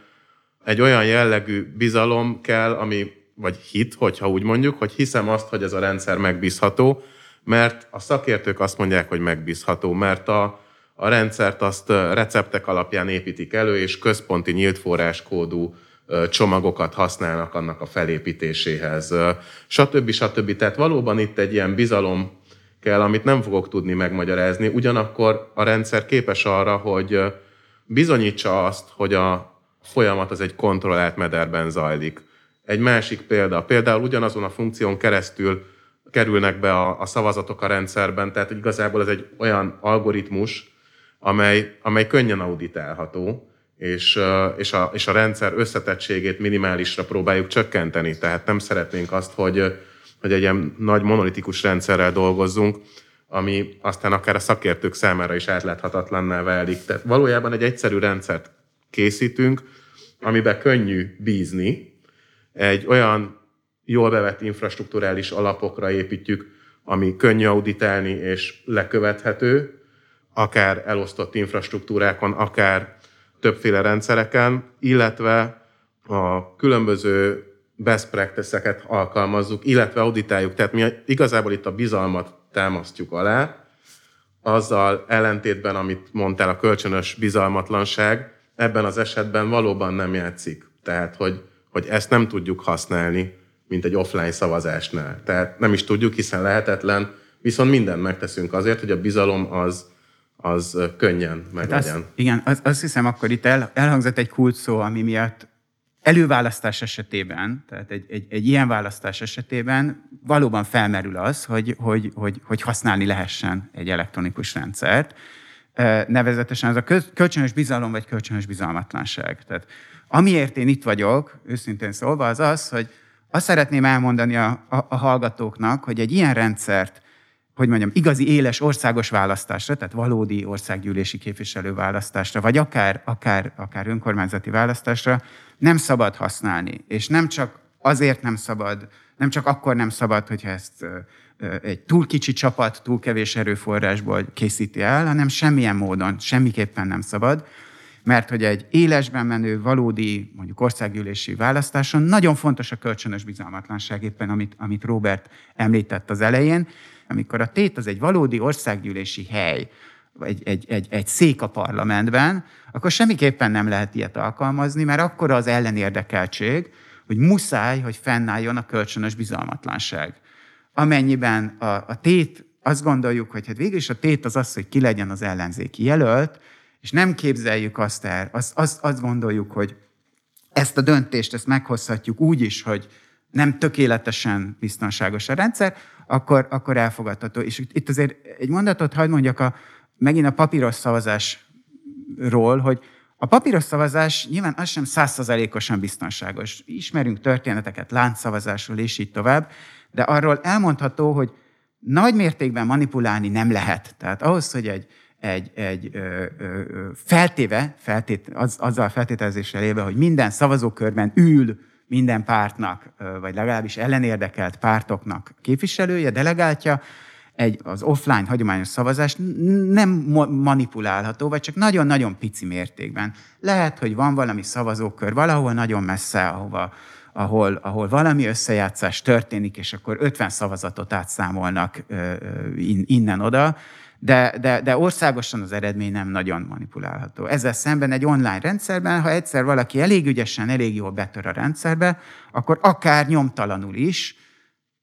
egy olyan jellegű bizalom kell, ami vagy hit, hogyha úgy mondjuk, hogy hiszem azt, hogy ez a rendszer megbízható, mert a szakértők azt mondják, hogy megbízható, mert a, a rendszert azt receptek alapján építik elő, és központi nyílt forráskódú csomagokat használnak annak a felépítéséhez, stb. stb. Tehát valóban itt egy ilyen bizalom kell, amit nem fogok tudni megmagyarázni, ugyanakkor a rendszer képes arra, hogy bizonyítsa azt, hogy a folyamat az egy kontrollált mederben zajlik Egy másik példa, például ugyanazon a funkción keresztül kerülnek be a, a szavazatok a rendszerben, tehát igazából ez egy olyan algoritmus, amely, amely könnyen auditálható, és, és, a, és a rendszer összetettségét minimálisra próbáljuk csökkenteni. Tehát nem szeretnénk azt, hogy, hogy egy ilyen nagy monolitikus rendszerrel dolgozzunk, ami aztán akár a szakértők számára is átláthatatlanná válik. Tehát valójában egy egyszerű rendszert készítünk, amiben könnyű bízni, egy olyan jól bevett infrastruktúrális alapokra építjük, ami könnyű auditálni és lekövethető, akár elosztott infrastruktúrákon, akár többféle rendszereken, illetve a különböző best practice-eket alkalmazzuk, illetve auditáljuk. Tehát mi igazából itt a bizalmat támasztjuk alá, azzal ellentétben, amit mondtál, a kölcsönös bizalmatlanság ebben az esetben valóban nem játszik. Tehát, hogy, hogy ezt nem tudjuk használni, mint egy offline szavazásnál. Tehát nem is tudjuk, hiszen lehetetlen, viszont mindent megteszünk azért, hogy a bizalom az, az könnyen meglegyen. Hát igen, az, azt hiszem, akkor itt el, elhangzott egy kult szó, ami miatt előválasztás esetében, tehát egy, egy, egy ilyen választás esetében valóban felmerül az, hogy, hogy, hogy, hogy használni lehessen egy elektronikus rendszert. Nevezetesen az a kölcsönös bizalom vagy kölcsönös bizalmatlanság. Tehát amiért én itt vagyok, őszintén szólva, az az, hogy azt szeretném elmondani a, a, a hallgatóknak, hogy egy ilyen rendszert hogy mondjam, igazi éles országos választásra, tehát valódi országgyűlési képviselő választásra, vagy akár, akár, akár önkormányzati választásra nem szabad használni. És nem csak azért nem szabad, nem csak akkor nem szabad, hogyha ezt egy túl kicsi csapat, túl kevés erőforrásból készíti el, hanem semmilyen módon, semmiképpen nem szabad, mert hogy egy élesben menő, valódi, mondjuk országgyűlési választáson nagyon fontos a kölcsönös bizalmatlanság, éppen amit, amit Robert említett az elején, amikor a tét az egy valódi országgyűlési hely, egy, egy, egy, egy szék a parlamentben, akkor semmiképpen nem lehet ilyet alkalmazni, mert akkor az ellenérdekeltség, hogy muszáj, hogy fennálljon a kölcsönös bizalmatlanság. Amennyiben a, a tét, azt gondoljuk, hogy hát végül is a tét az az, hogy ki legyen az ellenzéki jelölt, és nem képzeljük azt el, azt, azt, azt gondoljuk, hogy ezt a döntést, ezt meghozhatjuk úgy is, hogy nem tökéletesen biztonságos a rendszer, akkor, akkor elfogadható. És itt azért egy mondatot hagyd mondjak a, megint a papíros szavazásról, hogy a papíros szavazás nyilván az sem százszerzalékosan biztonságos. Ismerünk történeteket láncszavazásról, és így tovább, de arról elmondható, hogy nagy mértékben manipulálni nem lehet. Tehát ahhoz, hogy egy, egy, egy ö, ö, feltéve, feltét, az, azzal a feltételezéssel élve, hogy minden szavazókörben ül minden pártnak, vagy legalábbis ellenérdekelt pártoknak képviselője, delegáltja, egy, az offline hagyományos szavazás nem manipulálható, vagy csak nagyon-nagyon pici mértékben. Lehet, hogy van valami szavazókör valahol nagyon messze, ahova, ahol, ahol valami összejátszás történik, és akkor 50 szavazatot átszámolnak innen-oda, de, de, de országosan az eredmény nem nagyon manipulálható. Ezzel szemben egy online rendszerben, ha egyszer valaki elég ügyesen, elég jól betör a rendszerbe, akkor akár nyomtalanul is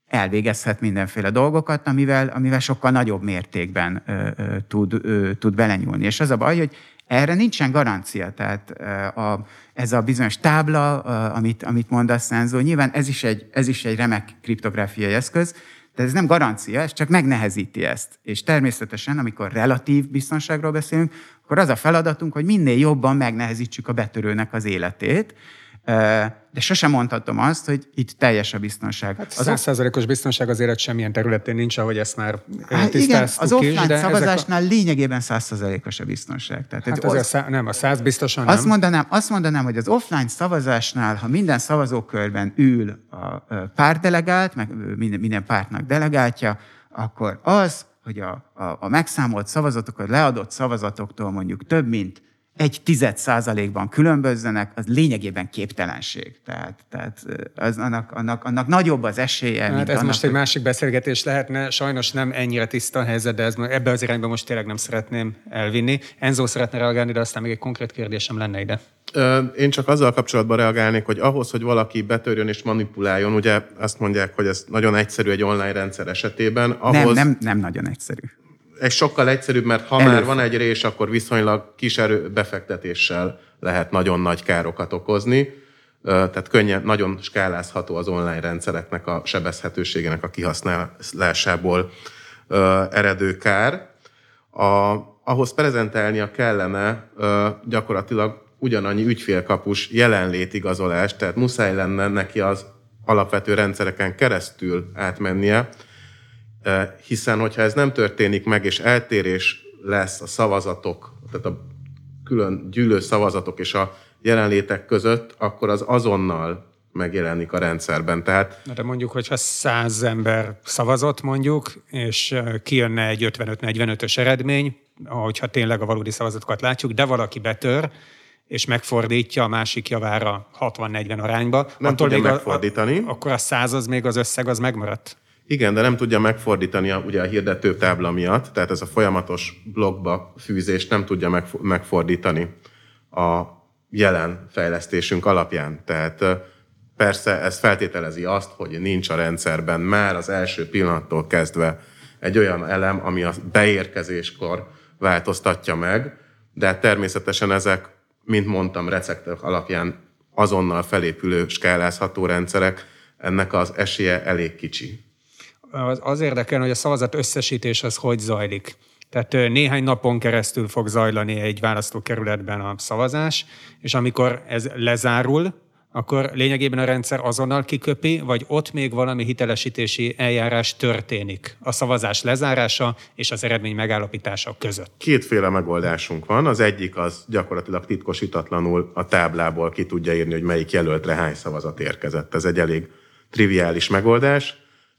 elvégezhet mindenféle dolgokat, amivel, amivel sokkal nagyobb mértékben ö, ö, tud, ö, tud belenyúlni. És az a baj, hogy erre nincsen garancia. Tehát a, ez a bizonyos tábla, a, amit, amit mondasz, Szenzó, nyilván ez is, egy, ez is egy remek kriptográfiai eszköz, de ez nem garancia, ez csak megnehezíti ezt. És természetesen, amikor relatív biztonságról beszélünk, akkor az a feladatunk, hogy minél jobban megnehezítsük a betörőnek az életét, de sosem mondhatom azt, hogy itt teljes a biztonság. Hát százszerzalékos biztonság azért egy semmilyen területén nincs, ahogy ezt már hát igen, az offline is, de szavazásnál a... lényegében százszerzalékos a biztonság. Tehát hát az, szá... nem, a száz biztosan azt nem. Mondanám, azt mondanám, hogy az offline szavazásnál, ha minden szavazókörben ül a pártdelegált, meg minden, minden pártnak delegáltja, akkor az, hogy a, a, a megszámolt szavazatokat, leadott szavazatoktól mondjuk több mint egy tized százalékban különbözzenek, az lényegében képtelenség. Tehát, tehát az, annak, annak, annak nagyobb az esélye. Hát mint ez annak, most egy másik beszélgetés lehetne, sajnos nem ennyire tiszta a helyzet, de ez, ebbe az irányba most tényleg nem szeretném elvinni. Enzo szeretne reagálni, de aztán még egy konkrét kérdésem lenne ide. Én csak azzal kapcsolatban reagálnék, hogy ahhoz, hogy valaki betörjön és manipuláljon, ugye azt mondják, hogy ez nagyon egyszerű egy online rendszer esetében. Ahhoz... Nem, nem, nem nagyon egyszerű ez sokkal egyszerűbb, mert ha Előbb. már van egy rés, akkor viszonylag kis erő befektetéssel lehet nagyon nagy károkat okozni. tehát könnyen, nagyon skálázható az online rendszereknek a sebezhetőségének a kihasználásából eredő kár. A, ahhoz prezentálnia kellene gyakorlatilag ugyanannyi ügyfélkapus jelenlétigazolás, tehát muszáj lenne neki az alapvető rendszereken keresztül átmennie, hiszen hogyha ez nem történik meg, és eltérés lesz a szavazatok, tehát a külön gyűlő szavazatok és a jelenlétek között, akkor az azonnal megjelenik a rendszerben. Tehát, Na de mondjuk, hogyha száz ember szavazott mondjuk, és kijönne egy 55-45-ös eredmény, hogyha tényleg a valódi szavazatokat látjuk, de valaki betör, és megfordítja a másik javára 60-40 arányba. Nem attól tudja még megfordítani. A, a, akkor a százaz még az összeg az megmaradt. Igen, de nem tudja megfordítani a, ugye a hirdető tábla miatt, tehát ez a folyamatos blogba fűzés nem tudja megfordítani a jelen fejlesztésünk alapján. Tehát persze ez feltételezi azt, hogy nincs a rendszerben már az első pillanattól kezdve egy olyan elem, ami a beérkezéskor változtatja meg, de természetesen ezek, mint mondtam, receptek alapján azonnal felépülő skálázható rendszerek, ennek az esélye elég kicsi. Az, az érdekel, hogy a szavazat összesítés az hogy zajlik. Tehát néhány napon keresztül fog zajlani egy választókerületben a szavazás, és amikor ez lezárul, akkor lényegében a rendszer azonnal kiköpi, vagy ott még valami hitelesítési eljárás történik a szavazás lezárása és az eredmény megállapítása között. Kétféle megoldásunk van. Az egyik az gyakorlatilag titkosítatlanul a táblából ki tudja írni, hogy melyik jelöltre hány szavazat érkezett. Ez egy elég triviális megoldás.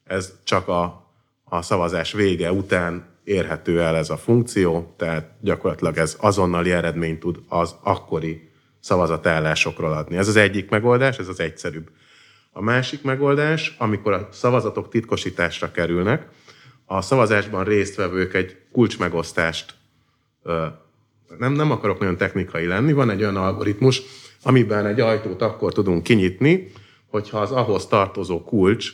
Ez csak a, a szavazás vége után érhető el ez a funkció, tehát gyakorlatilag ez azonnali eredményt tud az akkori szavazatállásokról adni. Ez az egyik megoldás, ez az egyszerűbb. A másik megoldás, amikor a szavazatok titkosításra kerülnek, a szavazásban résztvevők egy kulcsmegosztást, nem, nem akarok nagyon technikai lenni, van egy olyan algoritmus, amiben egy ajtót akkor tudunk kinyitni, hogyha az ahhoz tartozó kulcs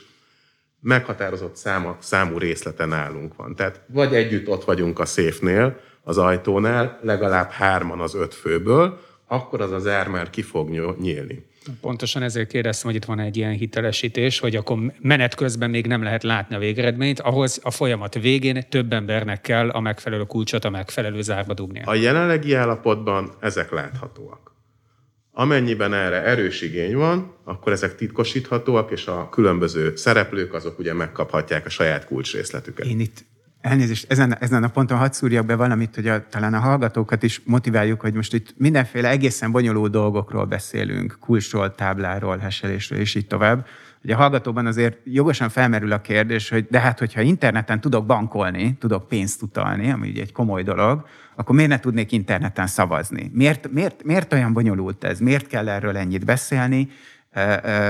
meghatározott száma, számú részleten nálunk van. Tehát vagy együtt ott vagyunk a széfnél, az ajtónál, legalább hárman az öt főből, akkor az az ár már ki fog nyílni. Pontosan ezért kérdeztem, hogy itt van egy ilyen hitelesítés, hogy akkor menet közben még nem lehet látni a végeredményt, ahhoz a folyamat végén több embernek kell a megfelelő kulcsot a megfelelő zárba dugni. A jelenlegi állapotban ezek láthatóak. Amennyiben erre erős igény van, akkor ezek titkosíthatóak, és a különböző szereplők azok ugye megkaphatják a saját kulcsrészletüket. Én itt Elnézést, ezen, ezen a ponton hadd szúrjak be valamit, hogy a, talán a hallgatókat is motiváljuk, hogy most itt mindenféle egészen bonyolult dolgokról beszélünk, kulcsról, tábláról, heselésről, és így tovább. Hogy a hallgatóban azért jogosan felmerül a kérdés, hogy de hát, hogyha interneten tudok bankolni, tudok pénzt utalni, ami ugye egy komoly dolog, akkor miért ne tudnék interneten szavazni? Miért, miért, miért olyan bonyolult ez? Miért kell erről ennyit beszélni?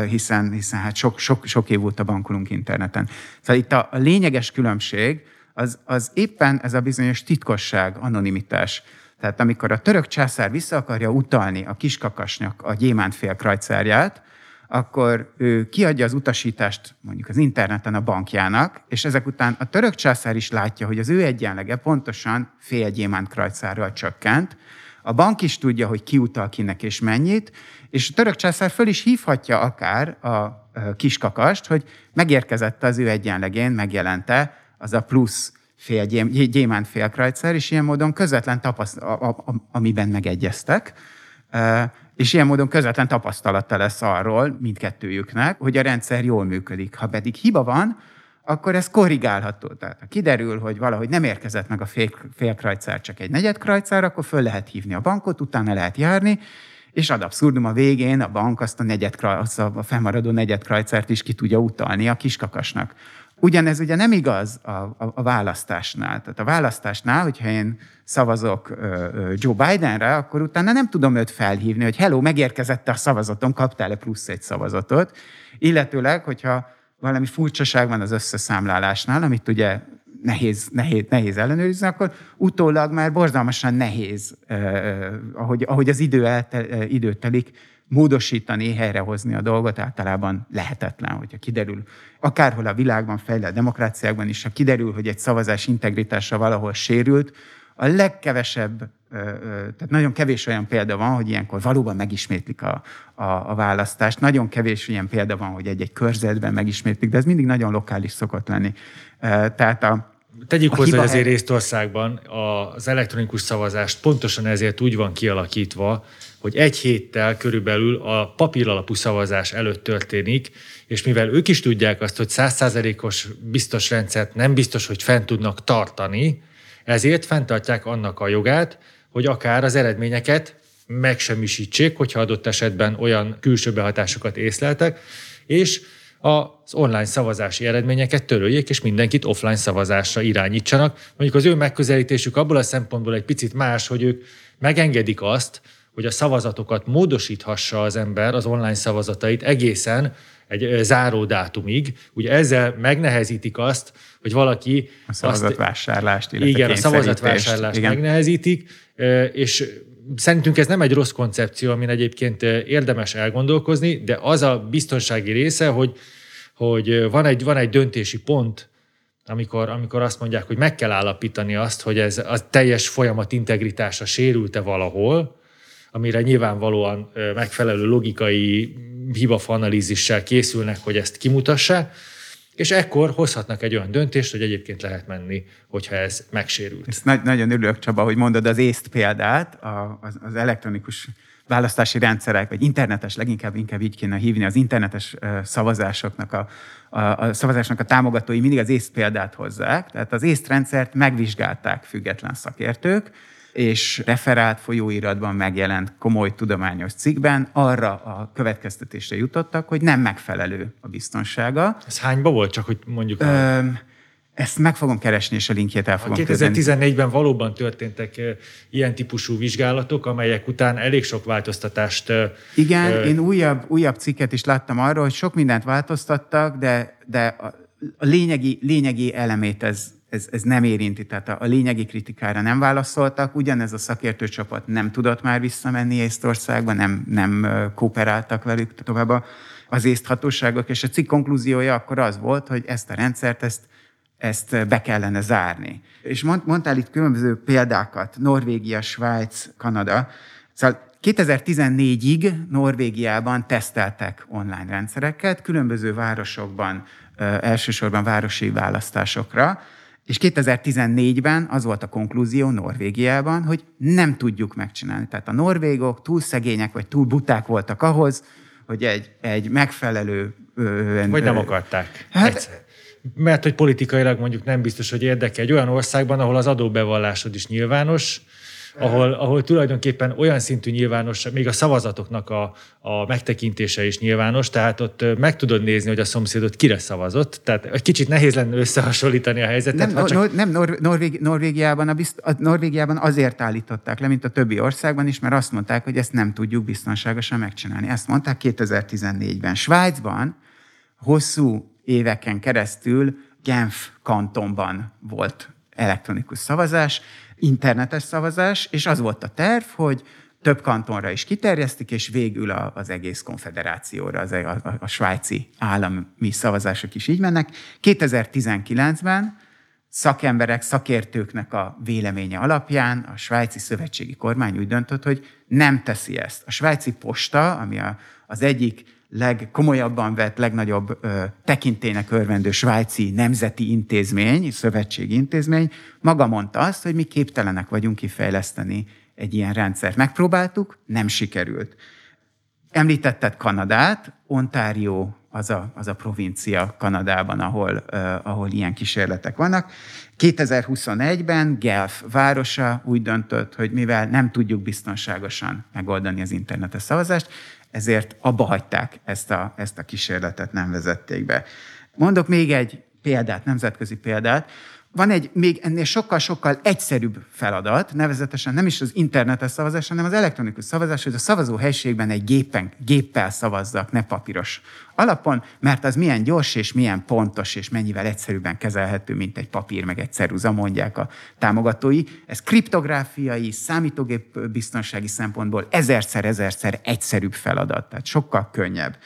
hiszen, hiszen hát sok, sok, sok év óta bankolunk interneten. Szóval itt a, a lényeges különbség, az, az éppen ez a bizonyos titkosság, anonimitás. Tehát amikor a török császár vissza akarja utalni a kiskakasnak a gyémántfél krajcárját, akkor ő kiadja az utasítást mondjuk az interneten a bankjának, és ezek után a török császár is látja, hogy az ő egyenlege pontosan fél gyémánt krajcárral csökkent, a bank is tudja, hogy ki utal kinek és mennyit, és a török császár föl is hívhatja akár a kiskakast, hogy megérkezett az ő egyenlegén, megjelente az a plusz fél gyémánt félkrajcer, és ilyen módon közvetlen tapasztalat, amiben megegyeztek, és ilyen módon közvetlen tapasztalata lesz arról mindkettőjüknek, hogy a rendszer jól működik. Ha pedig hiba van, akkor ez korrigálható. Tehát ha kiderül, hogy valahogy nem érkezett meg a fél, félkrajcár, csak egy negyedkrajcár, akkor föl lehet hívni a bankot, utána lehet járni, és ad abszurdum a végén a bank azt a, negyed, azt a fennmaradó negyedkrajcárt is ki tudja utalni a kiskakasnak. Ugyanez ugye nem igaz a, a, a választásnál. Tehát a választásnál, hogyha én szavazok Joe Bidenre, akkor utána nem tudom őt felhívni, hogy hello, megérkezett a szavazatom, kaptál-e plusz egy szavazatot. Illetőleg, hogyha valami furcsaság van az összeszámlálásnál, amit ugye nehéz, nehéz, nehéz ellenőrizni, akkor utólag már borzalmasan nehéz, eh, ahogy, ahogy az idő, elte, idő telik, módosítani, helyrehozni a dolgot általában lehetetlen, hogyha kiderül, akárhol a világban fejlett demokráciákban is, ha kiderül, hogy egy szavazás integritása valahol sérült, a legkevesebb, tehát nagyon kevés olyan példa van, hogy ilyenkor valóban megismétlik a, a, a választást. Nagyon kevés ilyen példa van, hogy egy-egy körzetben megismétlik, de ez mindig nagyon lokális szokott lenni. Tehát a, Tegyük a hozzá, hogy azért résztországban az elektronikus szavazást pontosan ezért úgy van kialakítva, hogy egy héttel körülbelül a papíralapú szavazás előtt történik, és mivel ők is tudják azt, hogy százszázalékos biztos rendszert nem biztos, hogy fent tudnak tartani, ezért fenntartják annak a jogát, hogy akár az eredményeket megsemmisítsék, hogyha adott esetben olyan külső behatásokat észleltek, és az online szavazási eredményeket töröljék, és mindenkit offline szavazásra irányítsanak. Mondjuk az ő megközelítésük abból a szempontból egy picit más, hogy ők megengedik azt, hogy a szavazatokat módosíthassa az ember, az online szavazatait egészen egy záró dátumig. Ugye ezzel megnehezítik azt, hogy valaki... A szavazatvásárlást, illetve Igen, a szavazatvásárlást igen. megnehezítik, és szerintünk ez nem egy rossz koncepció, amin egyébként érdemes elgondolkozni, de az a biztonsági része, hogy, hogy van, egy, van egy döntési pont, amikor, amikor azt mondják, hogy meg kell állapítani azt, hogy ez a teljes folyamat integritása sérülte valahol, amire nyilvánvalóan megfelelő logikai hibafanalízissel készülnek, hogy ezt kimutassa, és ekkor hozhatnak egy olyan döntést, hogy egyébként lehet menni, hogyha ez megsérült. Ezt nagy, nagyon örülök, Csaba, hogy mondod az észt példát, a, az, az elektronikus választási rendszerek, vagy internetes, leginkább inkább így kéne hívni, az internetes szavazásoknak a, a, a szavazásnak a támogatói mindig az észt példát hozzák. Tehát az észt rendszert megvizsgálták független szakértők, és referált folyóiratban megjelent komoly tudományos cikkben arra a következtetésre jutottak, hogy nem megfelelő a biztonsága. Ez hányba volt, csak hogy mondjuk? Ö, ezt meg fogom keresni, és a linkjét el fogom 2014-ben valóban történtek ilyen típusú vizsgálatok, amelyek után elég sok változtatást... Igen, ö... én újabb, újabb cikket is láttam arról, hogy sok mindent változtattak, de, de a, a lényegi, lényegi elemét ez, ez, ez nem érinti, tehát a, a lényegi kritikára nem válaszoltak, ugyanez a szakértőcsapat nem tudott már visszamenni Észtországba, nem, nem kooperáltak velük tovább az észthatóságok, és a cikk konklúziója akkor az volt, hogy ezt a rendszert, ezt, ezt be kellene zárni. És mond, mondtál itt különböző példákat, Norvégia, Svájc, Kanada. Szóval 2014-ig Norvégiában teszteltek online rendszereket, különböző városokban, elsősorban városi választásokra, és 2014-ben az volt a konklúzió Norvégiában, hogy nem tudjuk megcsinálni. Tehát a norvégok túl szegények vagy túl buták voltak ahhoz, hogy egy, egy megfelelő... Vagy nem akarták. Hát. Mert hogy politikailag mondjuk nem biztos, hogy érdekel egy olyan országban, ahol az adóbevallásod is nyilvános, ahol, ahol tulajdonképpen olyan szintű nyilvános, még a szavazatoknak a, a megtekintése is nyilvános, tehát ott meg tudod nézni, hogy a szomszédot kire szavazott, tehát egy kicsit nehéz lenne összehasonlítani a helyzetet. Nem, csak... nem Nor- Norvég, Norvégiában, a bizt, a Norvégiában azért állították le, mint a többi országban is, mert azt mondták, hogy ezt nem tudjuk biztonságosan megcsinálni. Ezt mondták 2014-ben. Svájcban hosszú éveken keresztül Genf kantonban volt elektronikus szavazás, internetes szavazás, és az volt a terv, hogy több kantonra is kiterjesztik, és végül az egész konfederációra, az, a, a, a svájci állami szavazások is így mennek. 2019-ben szakemberek, szakértőknek a véleménye alapján a svájci szövetségi kormány úgy döntött, hogy nem teszi ezt. A svájci posta, ami a, az egyik legkomolyabban vett, legnagyobb ö, tekintének örvendő svájci nemzeti intézmény, szövetségi intézmény, maga mondta azt, hogy mi képtelenek vagyunk kifejleszteni egy ilyen rendszert. Megpróbáltuk, nem sikerült. Említetted Kanadát, Ontario az a, az a provincia Kanadában, ahol, uh, ahol ilyen kísérletek vannak. 2021-ben Guelph városa úgy döntött, hogy mivel nem tudjuk biztonságosan megoldani az internetes szavazást, ezért abba hagyták ezt a, ezt a kísérletet, nem vezették be. Mondok még egy példát, nemzetközi példát. Van egy még ennél sokkal-sokkal egyszerűbb feladat, nevezetesen nem is az internetes szavazás, hanem az elektronikus szavazás, hogy a szavazó helységben egy gépen, géppel szavazzak, ne papíros alapon, mert az milyen gyors és milyen pontos és mennyivel egyszerűbben kezelhető, mint egy papír meg egy ceruza, mondják a támogatói. Ez kriptográfiai, számítógép biztonsági szempontból ezerszer-ezerszer egyszerűbb feladat, tehát sokkal könnyebb.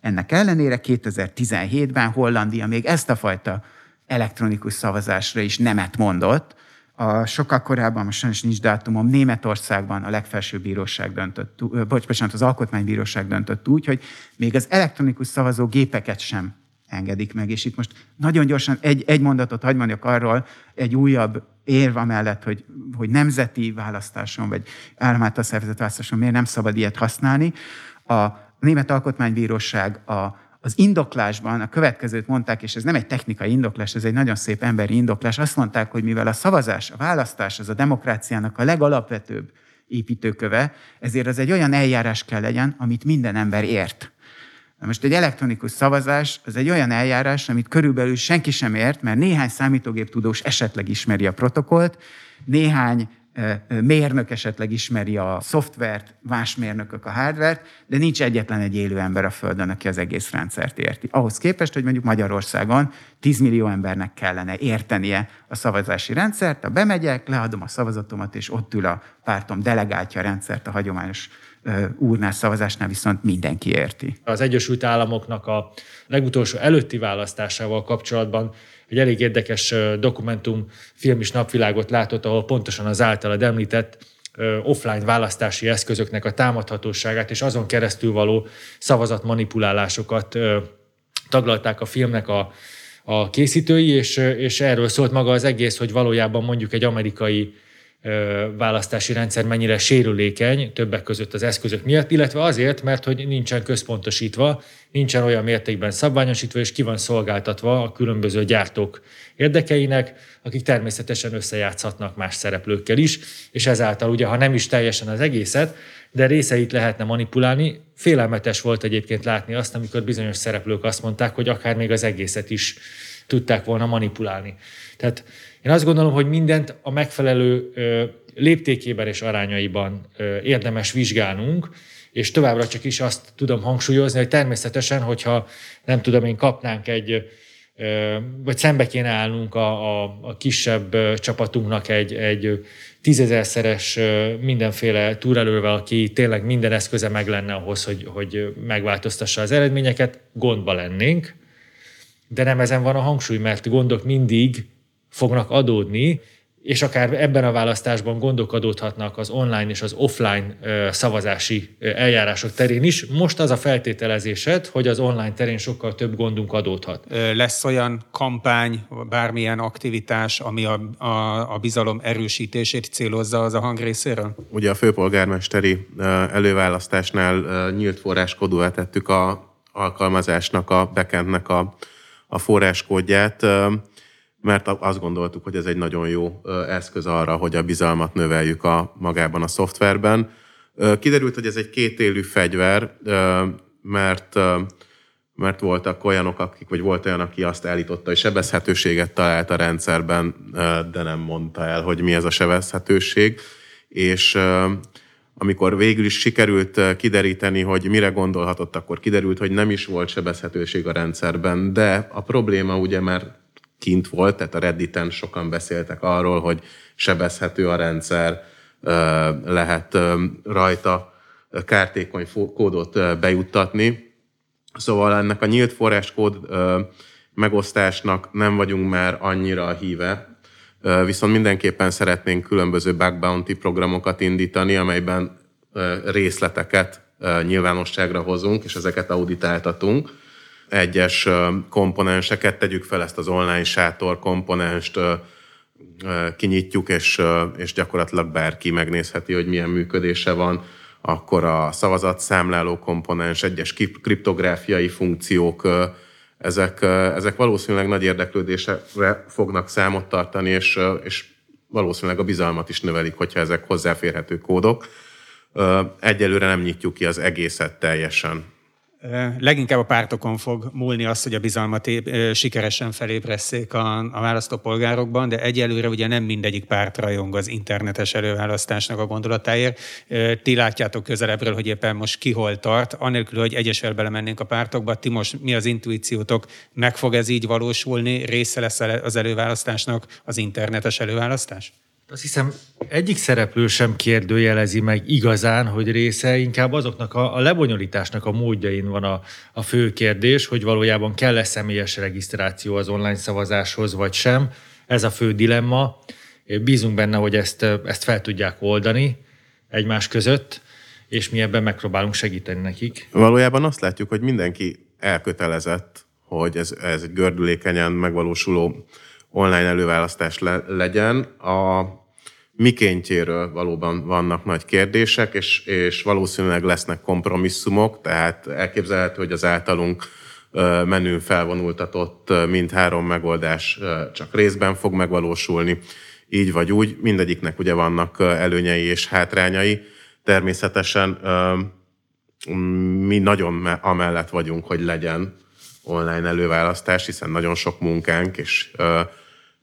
Ennek ellenére 2017-ben Hollandia még ezt a fajta elektronikus szavazásra is nemet mondott, a sokkal korábban, most sajnos nincs dátumom, Németországban a legfelsőbb bíróság döntött, bocs, bocsánat, az alkotmánybíróság döntött úgy, hogy még az elektronikus szavazó gépeket sem engedik meg. És itt most nagyon gyorsan egy, egy mondatot hagyd mondjak arról, egy újabb érv amellett, hogy, hogy nemzeti választáson, vagy államáltal szervezett választáson miért nem szabad ilyet használni. A Német Alkotmánybíróság a az indoklásban a következőt mondták, és ez nem egy technikai indoklás, ez egy nagyon szép emberi indoklás, azt mondták, hogy mivel a szavazás, a választás az a demokráciának a legalapvetőbb építőköve, ezért az egy olyan eljárás kell legyen, amit minden ember ért. Na most egy elektronikus szavazás az egy olyan eljárás, amit körülbelül senki sem ért, mert néhány számítógép tudós esetleg ismeri a protokollt, néhány mérnök esetleg ismeri a szoftvert, más mérnökök a hardvert, de nincs egyetlen egy élő ember a Földön, aki az egész rendszert érti. Ahhoz képest, hogy mondjuk Magyarországon 10 millió embernek kellene értenie a szavazási rendszert, ha bemegyek, leadom a szavazatomat, és ott ül a pártom, delegáltja a rendszert a hagyományos urnás szavazásnál viszont mindenki érti. Az Egyesült Államoknak a legutolsó előtti választásával kapcsolatban egy elég érdekes dokumentum film is napvilágot látott, ahol pontosan az általad említett offline választási eszközöknek a támadhatóságát és azon keresztül való szavazatmanipulálásokat taglalták a filmnek a, a készítői, és, és erről szólt maga az egész, hogy valójában mondjuk egy amerikai választási rendszer mennyire sérülékeny, többek között az eszközök miatt, illetve azért, mert hogy nincsen központosítva, nincsen olyan mértékben szabványosítva, és ki van szolgáltatva a különböző gyártók érdekeinek, akik természetesen összejátszhatnak más szereplőkkel is, és ezáltal ugye, ha nem is teljesen az egészet, de részeit lehetne manipulálni. Félelmetes volt egyébként látni azt, amikor bizonyos szereplők azt mondták, hogy akár még az egészet is tudták volna manipulálni. Tehát én azt gondolom, hogy mindent a megfelelő léptékében és arányaiban érdemes vizsgálnunk, és továbbra csak is azt tudom hangsúlyozni, hogy természetesen, hogyha nem tudom én kapnánk egy, vagy szembe kéne állnunk a, a, a kisebb csapatunknak egy, egy tízezerszeres mindenféle túrelővel, aki tényleg minden eszköze meg lenne ahhoz, hogy, hogy megváltoztassa az eredményeket, gondba lennénk. De nem ezen van a hangsúly, mert gondok mindig fognak adódni, és akár ebben a választásban gondok adódhatnak az online és az offline szavazási eljárások terén is. Most az a feltételezésed, hogy az online terén sokkal több gondunk adódhat. Lesz olyan kampány, bármilyen aktivitás, ami a, a, a bizalom erősítését célozza az a hang részéről? Ugye a főpolgármesteri előválasztásnál nyílt forráskodóvá tettük a alkalmazásnak, a backendnek a, a forráskódját mert azt gondoltuk, hogy ez egy nagyon jó eszköz arra, hogy a bizalmat növeljük a magában a szoftverben. Kiderült, hogy ez egy kétélű fegyver, mert mert voltak olyanok, akik, vagy volt olyan, aki azt állította, hogy sebezhetőséget talált a rendszerben, de nem mondta el, hogy mi ez a sebezhetőség. És amikor végül is sikerült kideríteni, hogy mire gondolhatott, akkor kiderült, hogy nem is volt sebezhetőség a rendszerben, de a probléma ugye már kint volt, tehát a Redditen sokan beszéltek arról, hogy sebezhető a rendszer, lehet rajta kártékony kódot bejuttatni. Szóval ennek a nyílt forráskód megosztásnak nem vagyunk már annyira a híve, viszont mindenképpen szeretnénk különböző bug bounty programokat indítani, amelyben részleteket nyilvánosságra hozunk, és ezeket auditáltatunk. Egyes komponenseket, tegyük fel ezt az online sátor komponenst, kinyitjuk, és, és gyakorlatilag bárki megnézheti, hogy milyen működése van, akkor a szavazatszámláló komponens, egyes kriptográfiai funkciók, ezek, ezek valószínűleg nagy érdeklődésre fognak számot tartani, és, és valószínűleg a bizalmat is növelik, hogyha ezek hozzáférhető kódok. Egyelőre nem nyitjuk ki az egészet teljesen. Leginkább a pártokon fog múlni az, hogy a bizalmat sikeresen felépresszék a, a választópolgárokban, de egyelőre ugye nem mindegyik párt rajong az internetes előválasztásnak a gondolatáért. Ti látjátok közelebbről, hogy éppen most ki hol tart, anélkül, hogy egyesel belemennénk a pártokba. Ti most mi az intuíciótok? Meg fog ez így valósulni? Része lesz az előválasztásnak az internetes előválasztás? Azt hiszem, egyik szereplő sem kérdőjelezi meg igazán, hogy része, inkább azoknak a, a lebonyolításnak a módjain van a, a fő kérdés, hogy valójában kell-e személyes regisztráció az online szavazáshoz, vagy sem. Ez a fő dilemma, Bízunk benne, hogy ezt, ezt fel tudják oldani egymás között, és mi ebben megpróbálunk segíteni nekik. Valójában azt látjuk, hogy mindenki elkötelezett, hogy ez, ez egy gördülékenyen megvalósuló online előválasztás le, legyen. A mikéntjéről valóban vannak nagy kérdések, és, és valószínűleg lesznek kompromisszumok, tehát elképzelhető, hogy az általunk menün felvonultatott mindhárom megoldás csak részben fog megvalósulni, így vagy úgy. Mindegyiknek ugye vannak előnyei és hátrányai. Természetesen mi nagyon amellett vagyunk, hogy legyen online előválasztás, hiszen nagyon sok munkánk és,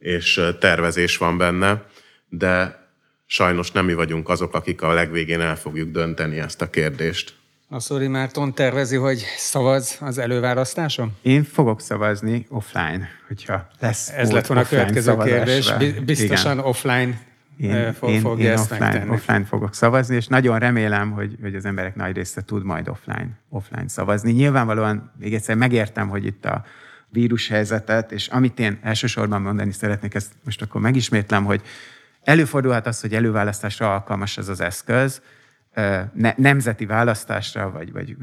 és tervezés van benne, de sajnos nem mi vagyunk azok, akik a legvégén el fogjuk dönteni ezt a kérdést. A Szóri Márton tervezi, hogy szavaz az előválasztáson? Én fogok szavazni offline, hogyha lesz Ez lett volna a következő kérdés. Biztosan Igen. offline én, fog, én, fogja én ezt offline, megtenni. offline fogok szavazni, és nagyon remélem, hogy, hogy az emberek nagy része tud majd offline, offline szavazni. Nyilvánvalóan még egyszer megértem, hogy itt a vírushelyzetet, és amit én elsősorban mondani szeretnék, ezt most akkor megismétlem, hogy előfordulhat az, hogy előválasztásra alkalmas ez az eszköz, ne, nemzeti választásra, vagy, vagy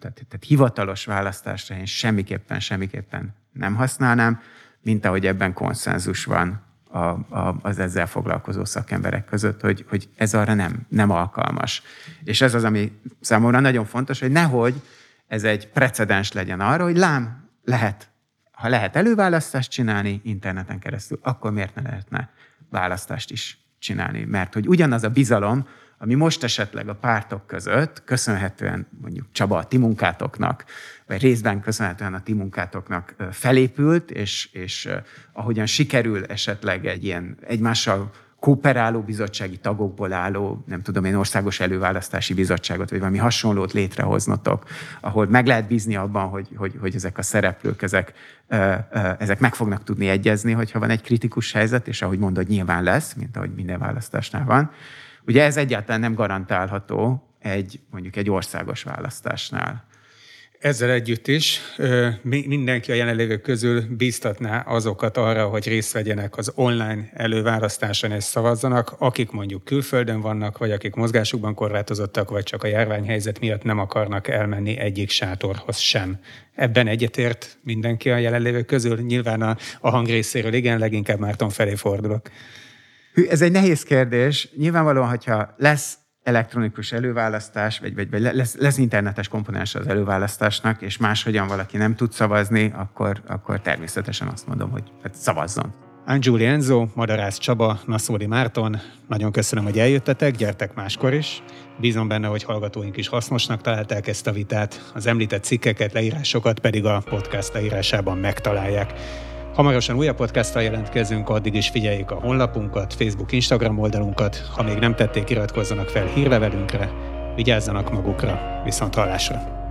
tehát, tehát hivatalos választásra én semmiképpen, semmiképpen nem használnám, mint ahogy ebben konszenzus van a, a, az ezzel foglalkozó szakemberek között, hogy, hogy ez arra nem, nem alkalmas. És ez az, ami számomra nagyon fontos, hogy nehogy ez egy precedens legyen arra, hogy lám, lehet, ha lehet előválasztást csinálni interneten keresztül, akkor miért ne lehetne választást is csinálni? Mert hogy ugyanaz a bizalom, ami most esetleg a pártok között, köszönhetően mondjuk Csaba a ti munkátoknak, vagy részben köszönhetően a ti munkátoknak felépült, és, és ahogyan sikerül esetleg egy ilyen egymással kooperáló bizottsági tagokból álló, nem tudom én, országos előválasztási bizottságot, vagy valami hasonlót létrehoznotok, ahol meg lehet bízni abban, hogy, hogy, hogy ezek a szereplők, ezek, ezek meg fognak tudni egyezni, hogyha van egy kritikus helyzet, és ahogy mondod, nyilván lesz, mint ahogy minden választásnál van, Ugye ez egyáltalán nem garantálható egy mondjuk egy országos választásnál. Ezzel együtt is mindenki a jelenlévők közül bíztatná azokat arra, hogy részt vegyenek az online előválasztáson és szavazzanak, akik mondjuk külföldön vannak, vagy akik mozgásukban korlátozottak, vagy csak a járványhelyzet miatt nem akarnak elmenni egyik sátorhoz sem. Ebben egyetért mindenki a jelenlévők közül. Nyilván a, a hang részéről igen, leginkább Márton felé fordulok. Ez egy nehéz kérdés. Nyilvánvalóan, hogyha lesz elektronikus előválasztás, vagy, vagy, vagy lesz, lesz internetes komponens az előválasztásnak, és máshogyan valaki nem tud szavazni, akkor, akkor természetesen azt mondom, hogy hát szavazzon. Angiuli Enzo, Madarász Csaba, Naszóri Márton, nagyon köszönöm, hogy eljöttetek, gyertek máskor is. Bízom benne, hogy hallgatóink is hasznosnak találták ezt a vitát, az említett cikkeket, leírásokat pedig a podcast leírásában megtalálják. Hamarosan újabb podcasttal jelentkezünk, addig is figyeljék a honlapunkat, Facebook, Instagram oldalunkat. Ha még nem tették, iratkozzanak fel hírlevelünkre, vigyázzanak magukra, viszont hallásra!